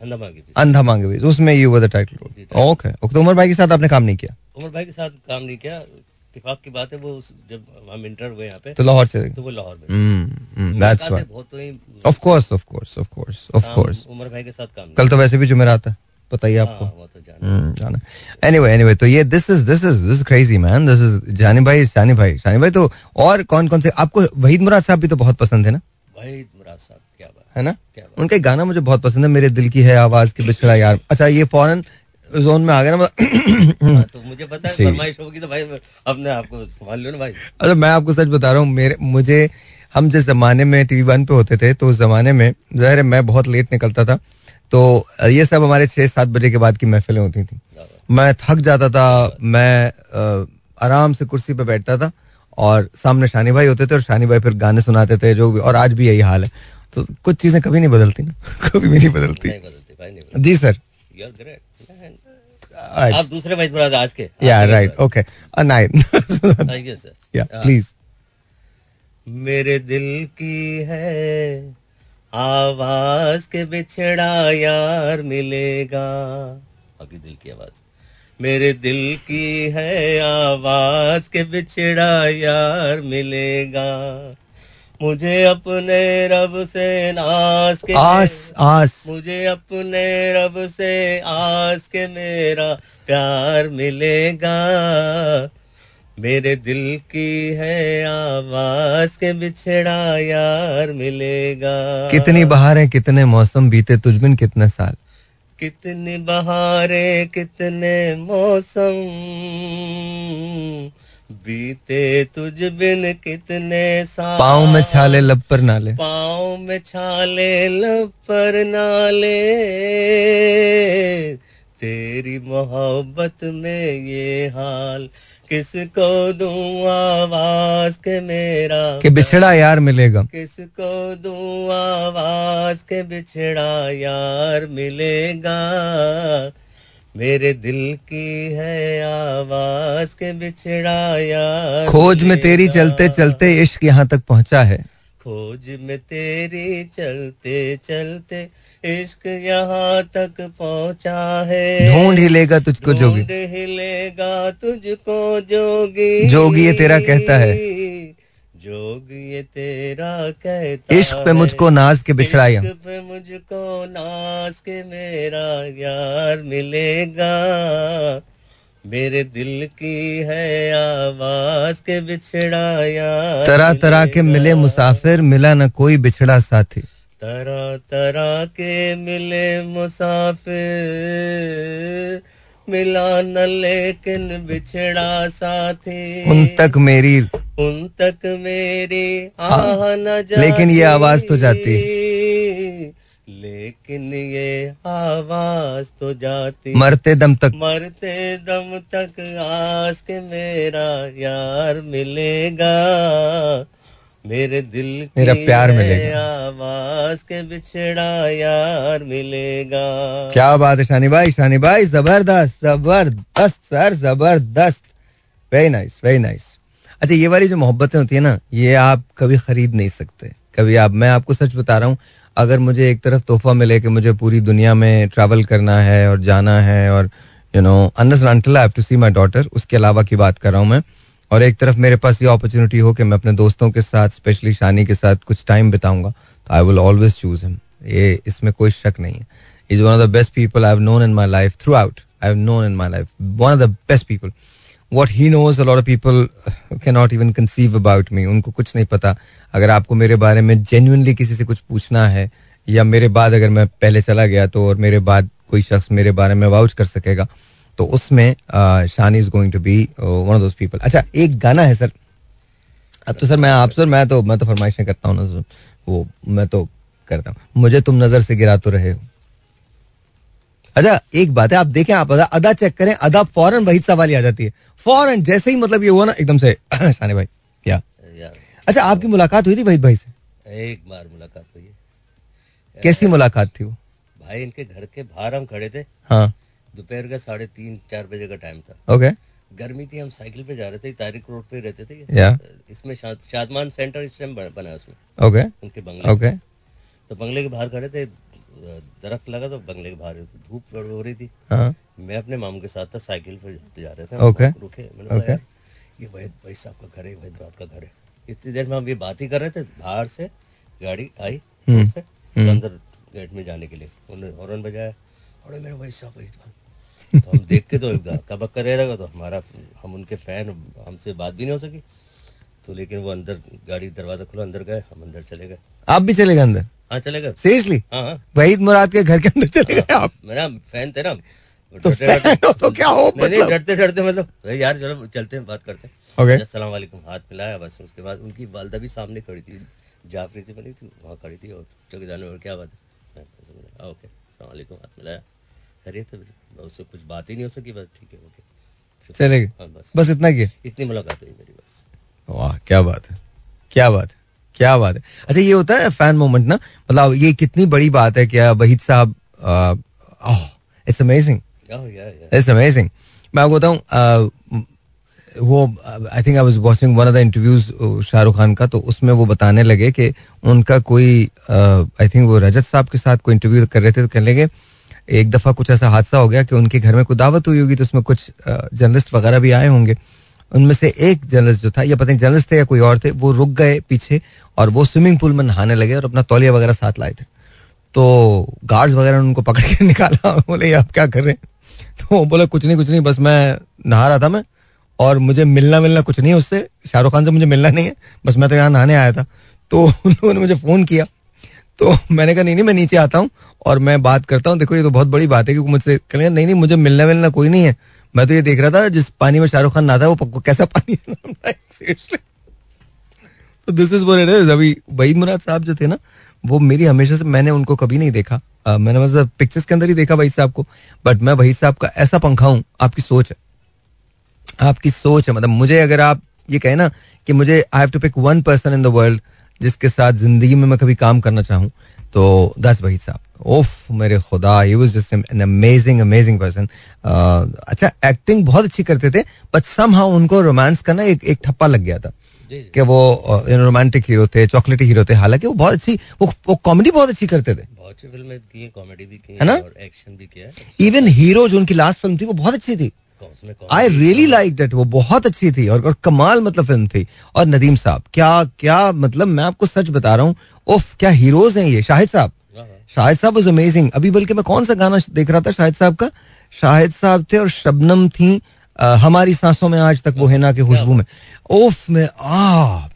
अंदमान की अंधा मांगे भी उसमें you were the title role okay okay तो उमर भाई के साथ आपने काम नहीं किया? उमर भाई के साथ काम नहीं किया। इत्तेफाक की बात है वो जब हम इंटर हुए यहाँ पे तो लाहौर से तो वो लाहौर में हम्म दैट्स व्हाई बहुत हुई of course of course of course of course Umar भाई के साथ काम कल तो वैसे भी जुमेरात है पता ही है आपको। वो तो जाना। हम्म, एनीवे एनीवे तो ये this is this is this crazy man this is Jani भाई शानी भाई शानी भाई तो और कौन कौन से आपको वहीद मुराद साहब भी तो बहुत पसंद है ना? भाई मुराद साहब क्या बात है ना? क्या उनका गाना मुझे बहुत पसंद है मेरे दिल की है आवाज़ की बिछड़ा यार। अच्छा ये फॉरेन जोन में आ गया ना मतलब हाँ, तो मुझे पता है फरमाइश होगी तो भाई अपने आप को संभाल लो ना भाई। अच्छा मैं आपको सच बता रहा हूँ मेरे मुझे हम जिस जमाने में टीवी वन पे होते थे तो उस जमाने में ज़ाहिर है मैं बहुत लेट निकलता था तो ये सब हमारे छह सात बजे के बाद की महफिलें होती थी। मैं थक जाता था मैं आराम से कुर्सी पे बैठता था और सामने शानी भाई होते थे और शानी भाई फिर गाने सुनाते थे जो भी और आज भी यही हाल है। तो कुछ चीज़ें कभी नहीं बदलती ना कभी भी नहीं बदलती। नहीं बदलते भाई नहीं बदलते। जी सर। ग्रेट आप दूसरे भाई मुराद आज के। Yeah right okay nine you please मेरे दिल की है आवाज़ के बिछड़ा यार मिलेगा। आपकी दिल की आवाज़। मेरे दिल की है आवाज़ के बिछड़ा यार मिलेगा। मुझे अपने रब से नास के आस आस। मुझे अपने रब से आस के मेरा प्यार मिलेगा। मेरे दिल की है आवाज़ के बिछड़ा यार मिलेगा। कितनी बहार है कितने मौसम बीते तुझमिन कितने साल। कितनी बहारें कितने मौसम। बीते तुझ बिन कितने साल। पाँव में छाले लब पर नाले। पाँव में छाले लब पर नाले। तेरी मोहब्बत में ये हाल किसको दूँ आवाज़ के मेरा कि बिछड़ा यार मिलेगा। किसको दूँ आवाज़ के बिछड़ा यार मिलेगा? मेरे दिल की है आवाज़ के बिछड़ा यार खोज में तेरी चलते चलते इश्क यहाँ तक पहुँचा है। खोज में तेरी चलते चलते इश्क यहाँ तक पहुँचा है। ढूंढ ही लेगा तुझको जोगी। ढूंढ हिलेगा तुझको जोगी। जोगी ये तेरा कहता है। जोगी ये तेरा कहता इश्क पे मुझको नाज के बिछड़ाया। इश्क पे मुझको नाज के मेरा यार मिलेगा। मेरे दिल की है आवाज़ के बिछड़ा यार तरह तरह के मिले मुसाफिर मिला न कोई बिछड़ा साथी। तरह तरह के मिले मुसाफिर मिला न लेकिन बिछड़ा साथी उन तक मेरी उन तक मेरी आह न जाती। लेकिन ये आवाज़ तो जाती। लेकिन ये आवाज़ तो जाती। मरते दम तक। मरते दम तक आस के मेरा यार मिलेगा। मेरे दिल मेरा प्यार मिलेगा। आवाज़ के बिछड़ा यार मिलेगा। क्या बात है शानी भाई शानी भाई ज़बरदस्त ज़बरदस्त सर ज़बरदस्त। वेरी नाइस वेरी नाइस अच्छा ये वाली जो मोहब्बतें होती है ना ये आप कभी खरीद नहीं सकते। कभी आप मैं आपको सच बता रहा हूँ अगर मुझे एक तरफ़ तोहफा मिले कि मुझे पूरी दुनिया में ट्रैवल करना है और जाना है और you know Anas to see my daughter उसके अलावा की बात कर रहा हूँ मैं और एक तरफ़ मेरे पास ये अपॉर्चुनिटी हो कि मैं अपने दोस्तों के साथ स्पेशली शानी के साथ कुछ टाइम बिताऊँगा तो I will always choose him ये इसमें कोई शक नहीं है। Is one of the best people I have known in my life throughout I have known in my life one of the best people what he knows a lot of people cannot even conceive about me. उनको कुछ नहीं पता। अगर आपको मेरे बारे में genuinely किसी से कुछ पूछना है, या मेरे बाद अगर मैं पहले चला गया तो और मेरे बाद कोई शख्स मेरे बारे में वाउच कर सकेगा तो उसमें Shani is going to be one of those people अच्छा एक गाना है सर। अब तो सर मैं आप सर मैं तो मैं तो फरमाइशें करता हूँ ना वो मैं तो करता हूँ। मुझे तुम नज़र से गिरा तो रहे हो। अच्छा एक बात है आप देखें आप अदा अदा चेक करें अदा फ़ौरन वही सवाल आ जाती है। फ़ौरन जैसे ही मतलब ये हुआ ना एकदम से शानी भाई क्या? अच्छा आपकी मुलाकात हुई थी वहीद भाई से? एक बार मुलाकात हुई। कैसी मुलाकात थी वो? भाई इनके घर के बाहर हम खड़े थे। हाँ। दोपहर का साढ़े तीन चार बजे का टाइम था। ओके गर्मी थी हम साइकिल पे जा रहे थे तारिक रोड पे रहते थे। या इसमें शादमान सेंटर इस टाइम बना उसमें। ओके उनके बंगले। ओके तो बंगले के बाहर खड़े थे दरख्त लगा तो बंगले के बाहर धूप हो रही थी। हाँ। मैं अपने मामू के साथ था साइकिल पर जाते जा रहे थे। Okay. रुके मैंने Okay. ये वहीद भाई साहब का घर है वहीद रात का घर है। इतनी देर में हम ये बात ही कर रहे थे बाहर से गाड़ी आई हम्म, से हम्म। अंदर गेट में जाने के लिए। उन्होंने हॉर्न बजाया और मेरे भाई साहब वहीद भाई तो हम देख के तो कब बक्का रह रहेगा तो हमारा हम उनके फ़ैन हमसे बात भी नहीं हो सकी। तो लेकिन वो अंदर गाड़ी दरवाज़ा खुला अंदर गए हम अंदर चले गए। आप भी चले गए अंदर? हाँ चले गए। सीरियसली हाँ हाँ। वहीद मुराद के घर के अंदर चले गए आप? मेरा फ़ैन थे ना तो तो क्या हो मतलब? डरते डरते मतलब "अरे यार चलो चलते हैं बात करते हैं। Okay. अस्सलाम वालेकुम हाथ मिलाया बस उसके बाद उनकी वालदा भी सामने खड़ी थी जाफरी से बनी थी वहाँ खड़ी थी और चौकीदार ने क्या बात है? "हाँ, ओके अस्सलाम वालेकुम हाथ मिलाया। खैरियत है उससे कुछ बात ही नहीं हो सकी बस ठीक है ओके। चले हाँ बस। बस इतना किया? इतनी मुलाकात हुई मेरी बस। वाह क्या बात है क्या बात है क्या बात है। अच्छा ये होता है फ़ैन मोमेंट ना? मतलब ये कितनी बड़ी बात है क्या वहीद साहब इट्स अमेजिंग. इट्स अमेजिंग मैं आपको बताऊँ वो I think I was watching one of the interviews Shahrukh Khan का तो उसमें वो बताने लगे कि उनका कोई आई थिंक वो रजत साहब के साथ कोई इंटरव्यू कर रहे थे तो कहने लगे। एक दफ़ा कुछ ऐसा हादसा हो गया कि उनके घर में कोई दावत हुई होगी तो उसमें कुछ जर्नलिस्ट वगैरह भी आए होंगे। उनमें से एक जर्नलिस्ट जो था, या पता नहीं जर्नलिस्ट थे या कोई और थे, वो रुक गए पीछे और वो स्विमिंग पूल में नहाने लगे और अपना तौलिया वगैरह साथ लाए थे। तो गार्ड्स वगैरह ने उनको पकड़ के निकाला बोले आप क्या कर रहे हैं? तो बोले, कुछ नहीं कुछ नहीं, बस मैं नहा रहा था मैं और मुझे मिलना मिलना कुछ नहीं है उससे। शाहरुख खान से मुझे मिलना नहीं है, बस मैं तो यहाँ नहाने आया था। तो उन लोगों ने मुझे फ़ोन किया तो मैंने कहा नहीं नहीं मैं नीचे आता हूँ और मैं बात करता हूँ। देखो ये तो बहुत बड़ी बात है क्योंकि मुझसे कहेंगे नहीं नहीं मुझे मिलना मिलना कोई नहीं है। मैं तो ये देख रहा था जिस पानी में शाहरुख खान नहाता है वो कैसा पानी तो दिस इज़ इट इज़ अभी वहीद मुराद साहब जो थे ना वो मेरी हमेशा से मैंने उनको कभी नहीं देखा। uh, मैंने मतलब पिक्चर्स के अंदर ही देखा वहीद साहब को। बट मैं वहीद साहब का ऐसा पंखा हूँ आपकी सोच है। आपकी सोच है। मतलब मुझे अगर आप ये कहें ना कि मुझे I have to pick one person in the world जिसके साथ ज़िंदगी में मैं कभी काम करना चाहूँ तो दस वहीद साहब. ओफ मेरे खुदा he was just an amazing amazing person अच्छा एक्टिंग बहुत अच्छी करते थे बट सम हाउ उनको रोमांस करना एक एक ठप्पा लग गया था कि वो रोमांटिक हीरो थे चॉकलेटी हीरो थे। हालाँकि वो बहुत अच्छी वो वो कॉमेडी बहुत अच्छी करते थे। बहुत सी फ़िल्में की कॉमेडी भी की है ना? और एक्शन भी किया इवन हीरो जो उनकी लास्ट फ़िल्म थी वो बहुत अच्छी थी। आई रियली लाइक डेट वो बहुत अच्छी थी और, और कमाल मतलब फ़िल्म थी। और नदीम साहब क्या क्या मतलब मैं आपको सच बता रहा हूँ उफ क्या हीरोज हैं ये। शाहिद साहब। हाँ, हाँ। शाहिद साहब वाज अमेजिंग अभी बल्कि मैं कौन सा गाना देख रहा था शाहिद साहब का? शाहिद साहब थे और शबनम थी अ, हमारी सांसों में आज तक वो है ना की खुशबू में। उफ में आ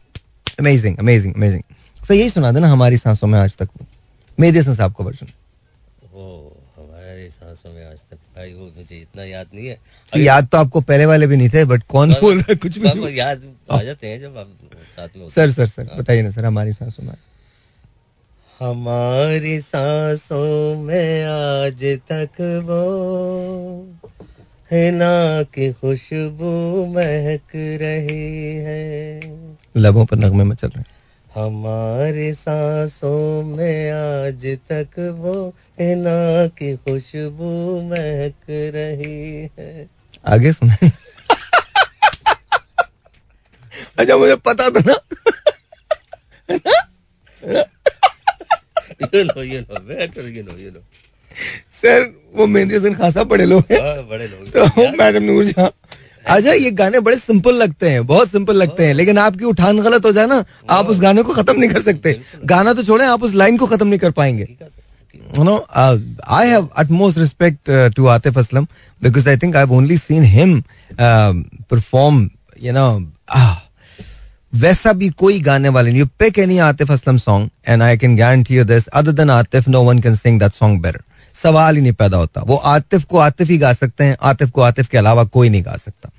अमेजिंग अमेजिंग अमेजिंग सर यही सुना देना हमारी सांसों में आज तक वो। मेहदी हसन साहब का वर्जन वो हमारे सांसों में आज तक भाई वो मुझे इतना याद नहीं है। याद तो आपको पहले वाले भी नहीं थे बट कौन बोल रहा है कुछ भी याद आ जाते हैं जब आप साथ में सर सर सर बताइए ना सर हमारी सांसों में। हमारी सांसों में आज तक वो है ना की खुशबू महक रही है। लबों पर नगमे में चल रहे हैं। हमारी सांसों में आज तक वो है ना की खुशबू महक रही है। आगे सुना। अच्छा मुझे पता था ना। ये लो ये लो ये लो ये लो। सर वो मेहंदी हसन खासा बड़े लोग हैं। हाँ, बड़े लोग। तो मैडम नूर जहाँ। अच्छा ये गाने बड़े सिंपल लगते हैं बहुत सिंपल लगते हैं लेकिन आपकी उठान गलत हो जाए ना आप उस गाने को खत्म नहीं कर सकते। गाना तो छोड़े आप उस लाइन को खत्म नहीं कर पाएँगे। You know, uh, I have utmost respect uh, to Atif Aslam because I think I've only seen him ah, वैसा भी कोई गाने वाले नहीं। Pick any Atif Aslam song and I can guarantee you this other than Atif no one can sing that song better सवाल ही नहीं पैदा होता। वो आतिफ को आतिफ ही गा सकते हैं आतिफ को आतिफ के अलावा कोई नहीं गा सकता।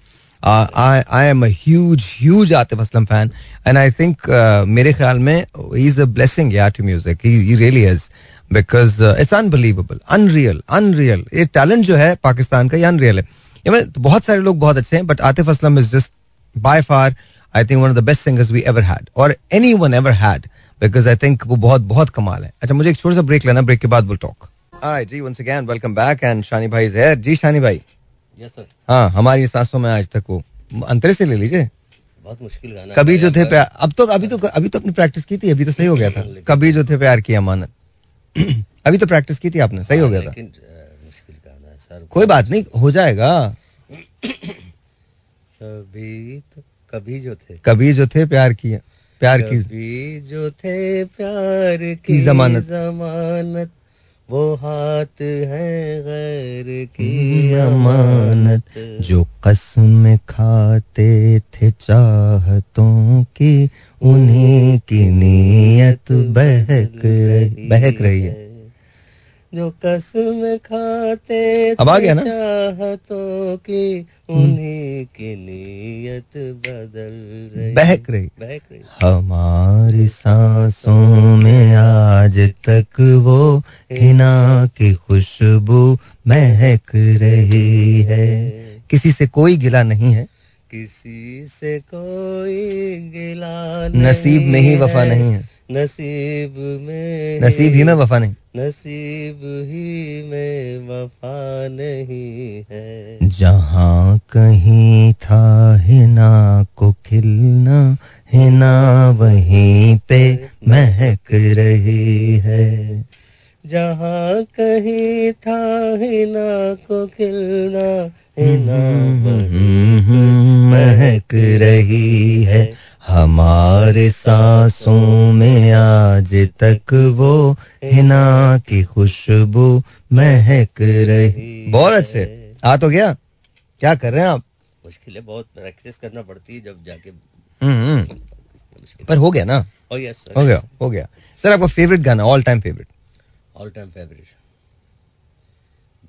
I am huge huge Atif Aslam fan and I think मेरे ख्याल में ही इज़ अ ब्लेसिंग यार to music he really is because it's unbelievable unreal unreal ये टैलेंट जो है पाकिस्तान का ये अनरियल है। ये मैं- बहुत सारे लोग बहुत अच्छे हैं but Atif Aslam is just by far I think one of the best singers we ever had और anyone ever had because I think वो बहुत बहुत कमाल है। अच्छा मुझे एक छोटा सा ब्रेक लेना ब्रेक के बाद विल टॉक Alright, जी once again welcome back and Shani भाई is here. जी शानी भाई। यस सर हाँ हमारी सांसों में आज तक वो अंतरे से ले लीजिए। बहुत मुश्किल गाना कभी जो थे प्यार अब तो अभी तो अभी तो अपनी प्रैक्टिस की थी अभी तो सही हो गया था। कभी जो थे प्यार की अमानत। अभी तो प्रैक्टिस की थी आपने सही हो गया था। मुश्किल है सर कोई बात नहीं हो जाएगा। कभी तो कभी जो थे। कभी जो थे प्यार की प्यार की कभी जो थे प्यार की जमानत। जमानत वो हाथ है गैर की की अमानत। जो कसम खाते थे चाहतों की उन्हीं की नीयत बहक रही बहक रही है। जो कसम खाते अब आ गया ना? चाहतों की उन्हीं की नीयत बदल रही। बहक रही। बहक रही। हमारी सांसों में आज तक वो हिना की खुशबू महक रही है। किसी से कोई गिला नहीं है। किसी से कोई गिला नसीब में ही वफा नहीं है। नसीब में नसीब ही में वफा नहीं। नसीब ही में वफा नहीं है। जहाँ कहीं था हिना को खिलना हिना वहीं पे महक रही है। जहाँ कहीं था हिना को खिलना हिना महक रही है हमारे सांसों में आज तक वो हिना की खुशबू महक रही बहुत अच्छे। आ तो गया। क्या कर रहे हैं आप? मुश्किल है बहुत प्रैक्टिस करना पड़ती है जब जाके। हम्म, हम्म, पर हो गया ना? ओ यस हो गया हो गया। सर आपका फेवरेट गाना all time favourite all time favourite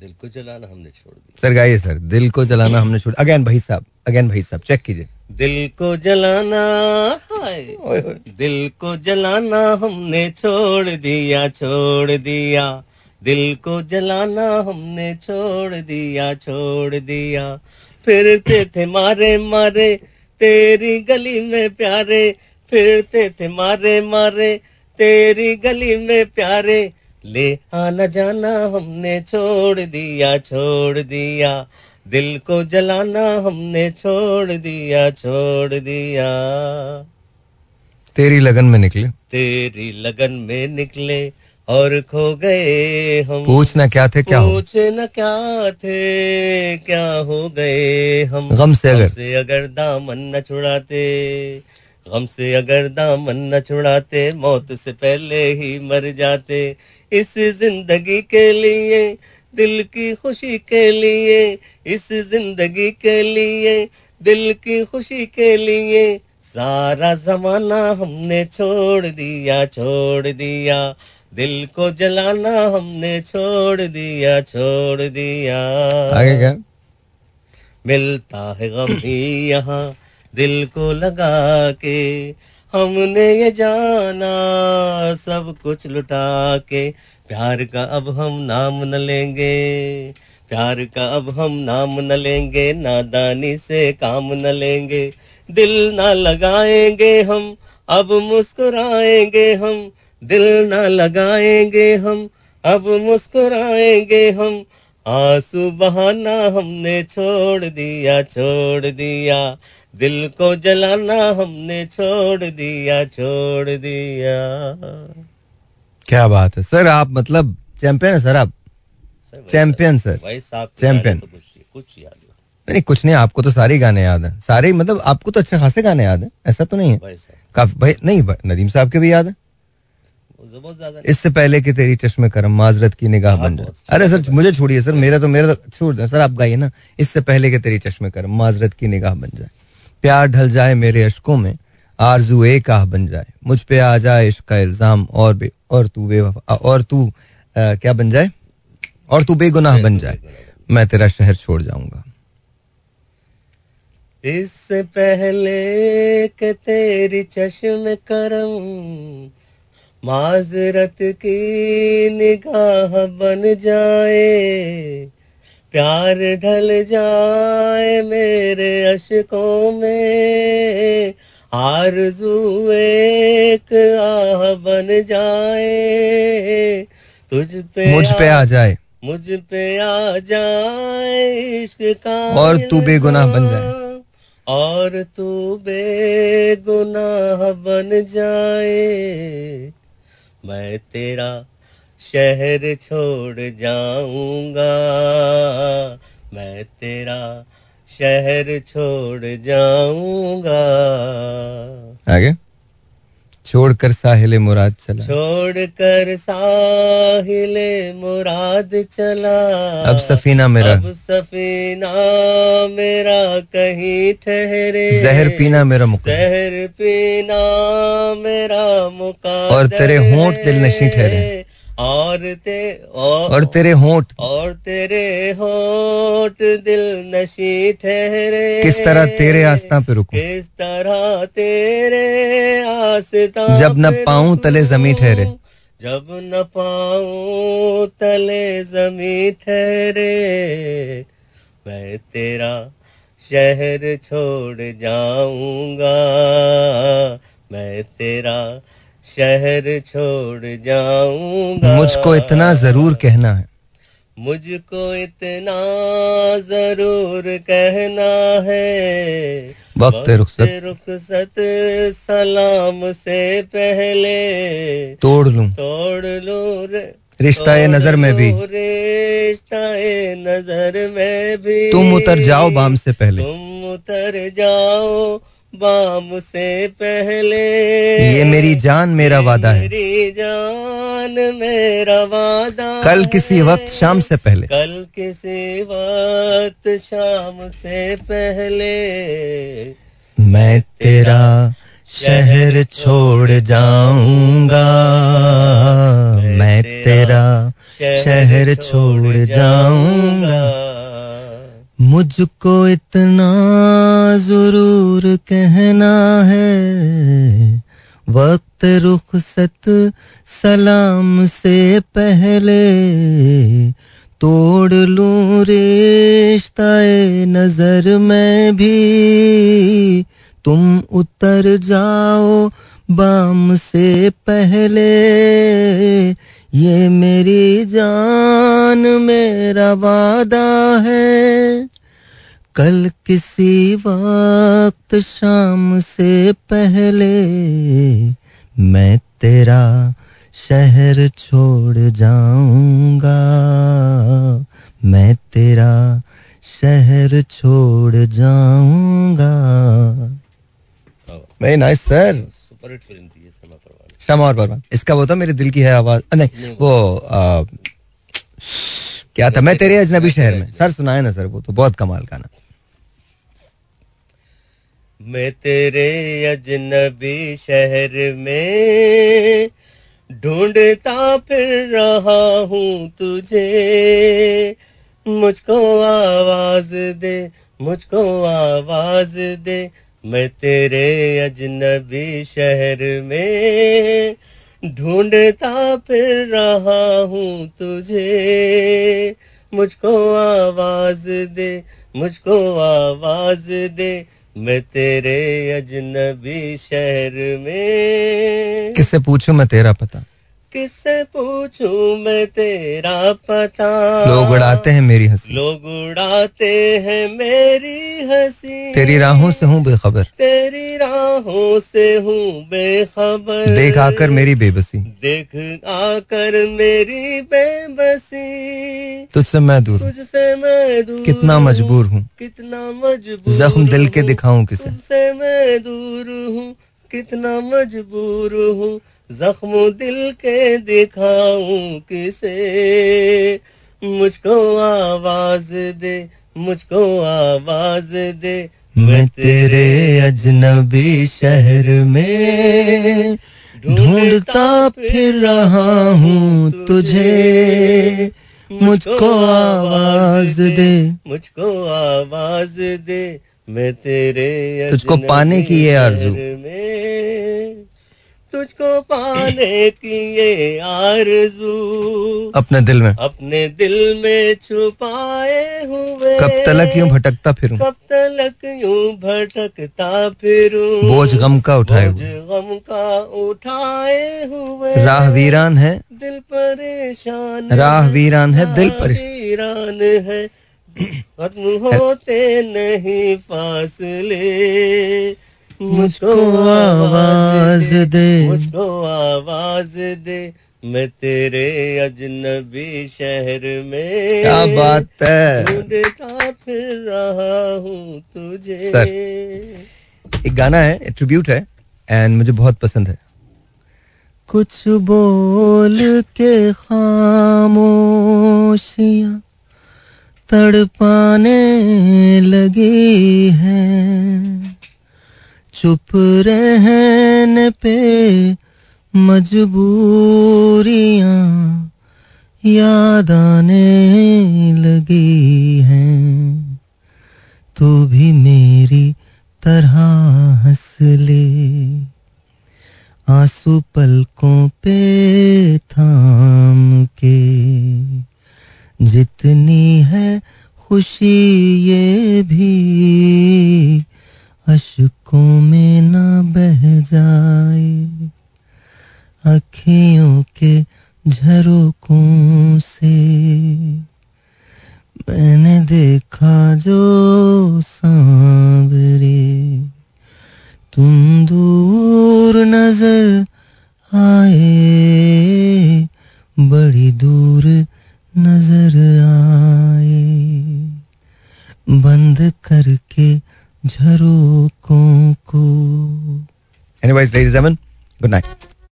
दिल को जलाना हमने छोड़ दिया। सर गाइए सर दिल को जलाना हमने छोड़ अगेन भाई साहब अगेन भाई साहब चेक कीजिए। दिल को जलाना हाय। दिल को जलाना हमने छोड़ दिया छोड़ दिया। दिल को जलाना हमने छोड़ दिया छोड़ दिया। फिरते थे मारे मारे तेरी गली में प्यारे। फिरते थे मारे मारे तेरी गली में प्यारे। ले आना जाना हमने छोड़ दिया छोड़ दिया। दिल को जलाना हमने छोड़ दिया छोड़ दिया। तेरी लगन में निकले। तेरी लगन में निकले और खो गए हम। पूछना क्या थे क्या हो? पूछ न क्या थे क्या हो गए हम? गम से अगर। से अगर दामन न छुड़ाते गम से अगर दामन न छुड़ाते मौत से पहले ही मर जाते। इस ज़िंदगी के लिए दिल की खुशी के लिए इस ज़िंदगी के लिए दिल की खुशी के लिए। सारा जमाना हमने छोड़ दिया छोड़ दिया। दिल को जलाना हमने छोड़ दिया छोड़ दिया। आगे क्या? मिलता है गम ही यहाँ दिल को लगा के। हमने ये जाना सब कुछ लुटा के। प्यार का अब हम नाम न लेंगे, प्यार का अब हम नाम न लेंगे, नादानी से काम न लेंगे। दिल ना लगाएँगे हम, अब मुस्कुराएँगे हम। दिल ना लगाएँगे हम, अब मुस्कुराएँगे हम। आँसू बहाना हमने छोड़ दिया छोड़ दिया। दिल को जलाना हमने छोड़ दिया छोड़ दिया। क्या बात है। सर आप मतलब चैंपियन है सर आप? Champion sir champion. तो कुछ याद नहीं। कुछ नहीं आपको तो सारे गाने याद हैं। सारे मतलब आपको तो अच्छे खासे गाने याद हैं ऐसा तो नहीं है। काफ़ी भाई नहीं भाई, नदीम साहब के भी याद है? इससे पहले कि तेरी चश्मे करम माजरत की निगाह हाँ, बन जाए। अरे सर मुझे छोड़िए सर मेरा तो मेरा तो छोड़ दे। सर आप गाइए ना इससे पहले कि तेरी चश्मे करम माजरत की निगाह बन जाए। प्यार ढल जाए मेरे अशकों में आरज़ू एक आह बन जाए। मुझ पे आ जाए इश्क का इल्ज़ाम और बे और तू बेवफा और तू अ, क्या बन जाए? और तू बेगुनाह बन जाए। मैं तेरा शहर छोड़ जाऊँगा। इससे पहले कि तेरी चश्म करम माजरत की निगाह बन जाए। प्यार ढल जाए मेरे अशकों में आरज़ू एक आह बन जाए। तुझ पे मुझ पे आ जाए। मुझ पे आ जाए इश्क का और तू बेगुनाह बन जाए। और तू बेगुनाह बन जाए। मैं तेरा शहर छोड़ जाऊँगा। मैं तेरा शहर छोड़ जाऊँगा। आगे। छोड़कर साहिल मुराद चला। छोड़ कर साहिले मुराद चला। अब सफीना मेरा। अब सफीना मेरा कहीं ठहरे। जहर पीना मेरा मुकद्दर जहर पीना मेरा मुका और तेरे होंठ दिल नशी ठहरे। और ते और, और तेरे होंठ। और तेरे होठ दिल नशी ठहरे। किस तरह तेरे आस्था पे रुकूं? किस तरह तेरे आस्था जब न पाऊँ तले जमी ठहरे। जब न पाऊँ तले जमी ठहरे। मैं तेरा शहर छोड़ जाऊँगा। मैं तेरा शहर छोड़ जाऊँगा। मुझको इतना ज़रूर कहना है। मुझको इतना ज़रूर कहना है। वक्त रुखसत। रुखसत सलाम से पहले तोड़ लूँ। तोड़ लूँ रिश्ता नज़र में भी। रिश्ता नज़र में भी। तुम उतर जाओ बाम से पहले। तुम उतर जाओ बाम से पहले। ये मेरी जान मेरा वादा है। मेरी जान मेरा वादा कल किसी वक्त शाम से पहले। कल किसी वक्त शाम से पहले। मैं तेरा शहर छोड़ जाऊँगा। मैं तेरा शहर छोड़ जाऊँगा। मुझको इतना ज़रूर कहना है। वक्त रुखसत सलाम से पहले तोड़ लूँ रिश्ता ए नज़र में भी। तुम उतर जाओ बाम से पहले। ये मेरी जान मेरा वादा है। कल किसी वक्त शाम से पहले मैं तेरा शहर छोड़ जाऊँगा। मैं तेरा शहर छोड़ जाऊँगा। Very nice sir super hit film थी ये शमा और परवान इसका वो था मेरे दिल की है आवाज़। अ, नहीं वो आ, क्या था? मैं तेरे अजनबी शहर में। सर सुनाए ना सर वो तो बहुत कमाल गाना। मैं तेरे अजनबी शहर में ढूंढता फिर रहा हूँ तुझे। मुझको आवाज़ दे, मुझको आवाज़ दे। मैं तेरे अजनबी शहर में ढूंढता फिर रहा हूँ तुझे। मुझको आवाज़ दे, मुझको आवाज़ दे। मैं तेरे अजनबी शहर में। किससे पूछूँ मैं तेरा पता? किससे पूछूँ मैं तेरा पता? लोग उड़ाते हैं मेरी हँसी। लोग उड़ाते हैं मेरी हँसी। तेरी राहों से हूँ बेखबर। तेरी राहों से हूँ बेखबर। देख आकर मेरी बेबसी। देख आकर मेरी बेबसी। तुझसे मैं दूर तुझसे मैं दूर कितना मजबूर हूँ। कितना मजबूर जख्म दिल के दिखाऊँ किसे? तुझसे मैं दूर हूँ। कितना मजबूर हूँ। जख्म दिल के दिखाऊँ किसे? मुझको आवाज़ दे मुझको आवाज़ दे। मैं तेरे अजनबी शहर में ढूंढता फिर रहा हूँ तुझे। मुझको आवाज़ दे। मुझको आवाज़ दे। मैं तेरे तुझको पाने की ये आरज़ू। तुझको पाने की ये आरज़ू अपने दिल में। अपने दिल में छुपाए हुए कब तलक यूँ भटकता फिरूं। कब तलक यूँ भटकता फिरूं। बोझ गम का उठाए बोझ गम का उठाए हुए। राह वीरान है। दिल परेशान राह वीरान है दिल परेशान है। खत्म होते नहीं फासले। मुझको आवाज़ दे। मुझको आवाज़ दे। मैं तेरे अजनबी शहर में क्या बात है। ढूंढता फिर रहा हूँ तुझे। सर। एक गाना है ट्रिब्यूट है एंड मुझे बहुत पसंद है। कुछ बोल के खामोशियाँ तड़पाने लगी है। चुप रहने पे मजबूरियाँ याद आने लगी हैं। तू भी मेरी तरह हंस ले। आँसू पलकों पे थाम के। जितनी है खुशी ये भी अशकों में न बह जाए। अखियों के झरोकों से। मैंने देखा जो सांवरे। तुम दूर नज़र आए। बड़ी दूर नज़र आए। बंद करके झरोकों को Anyways, ladies and gentlemen, good night.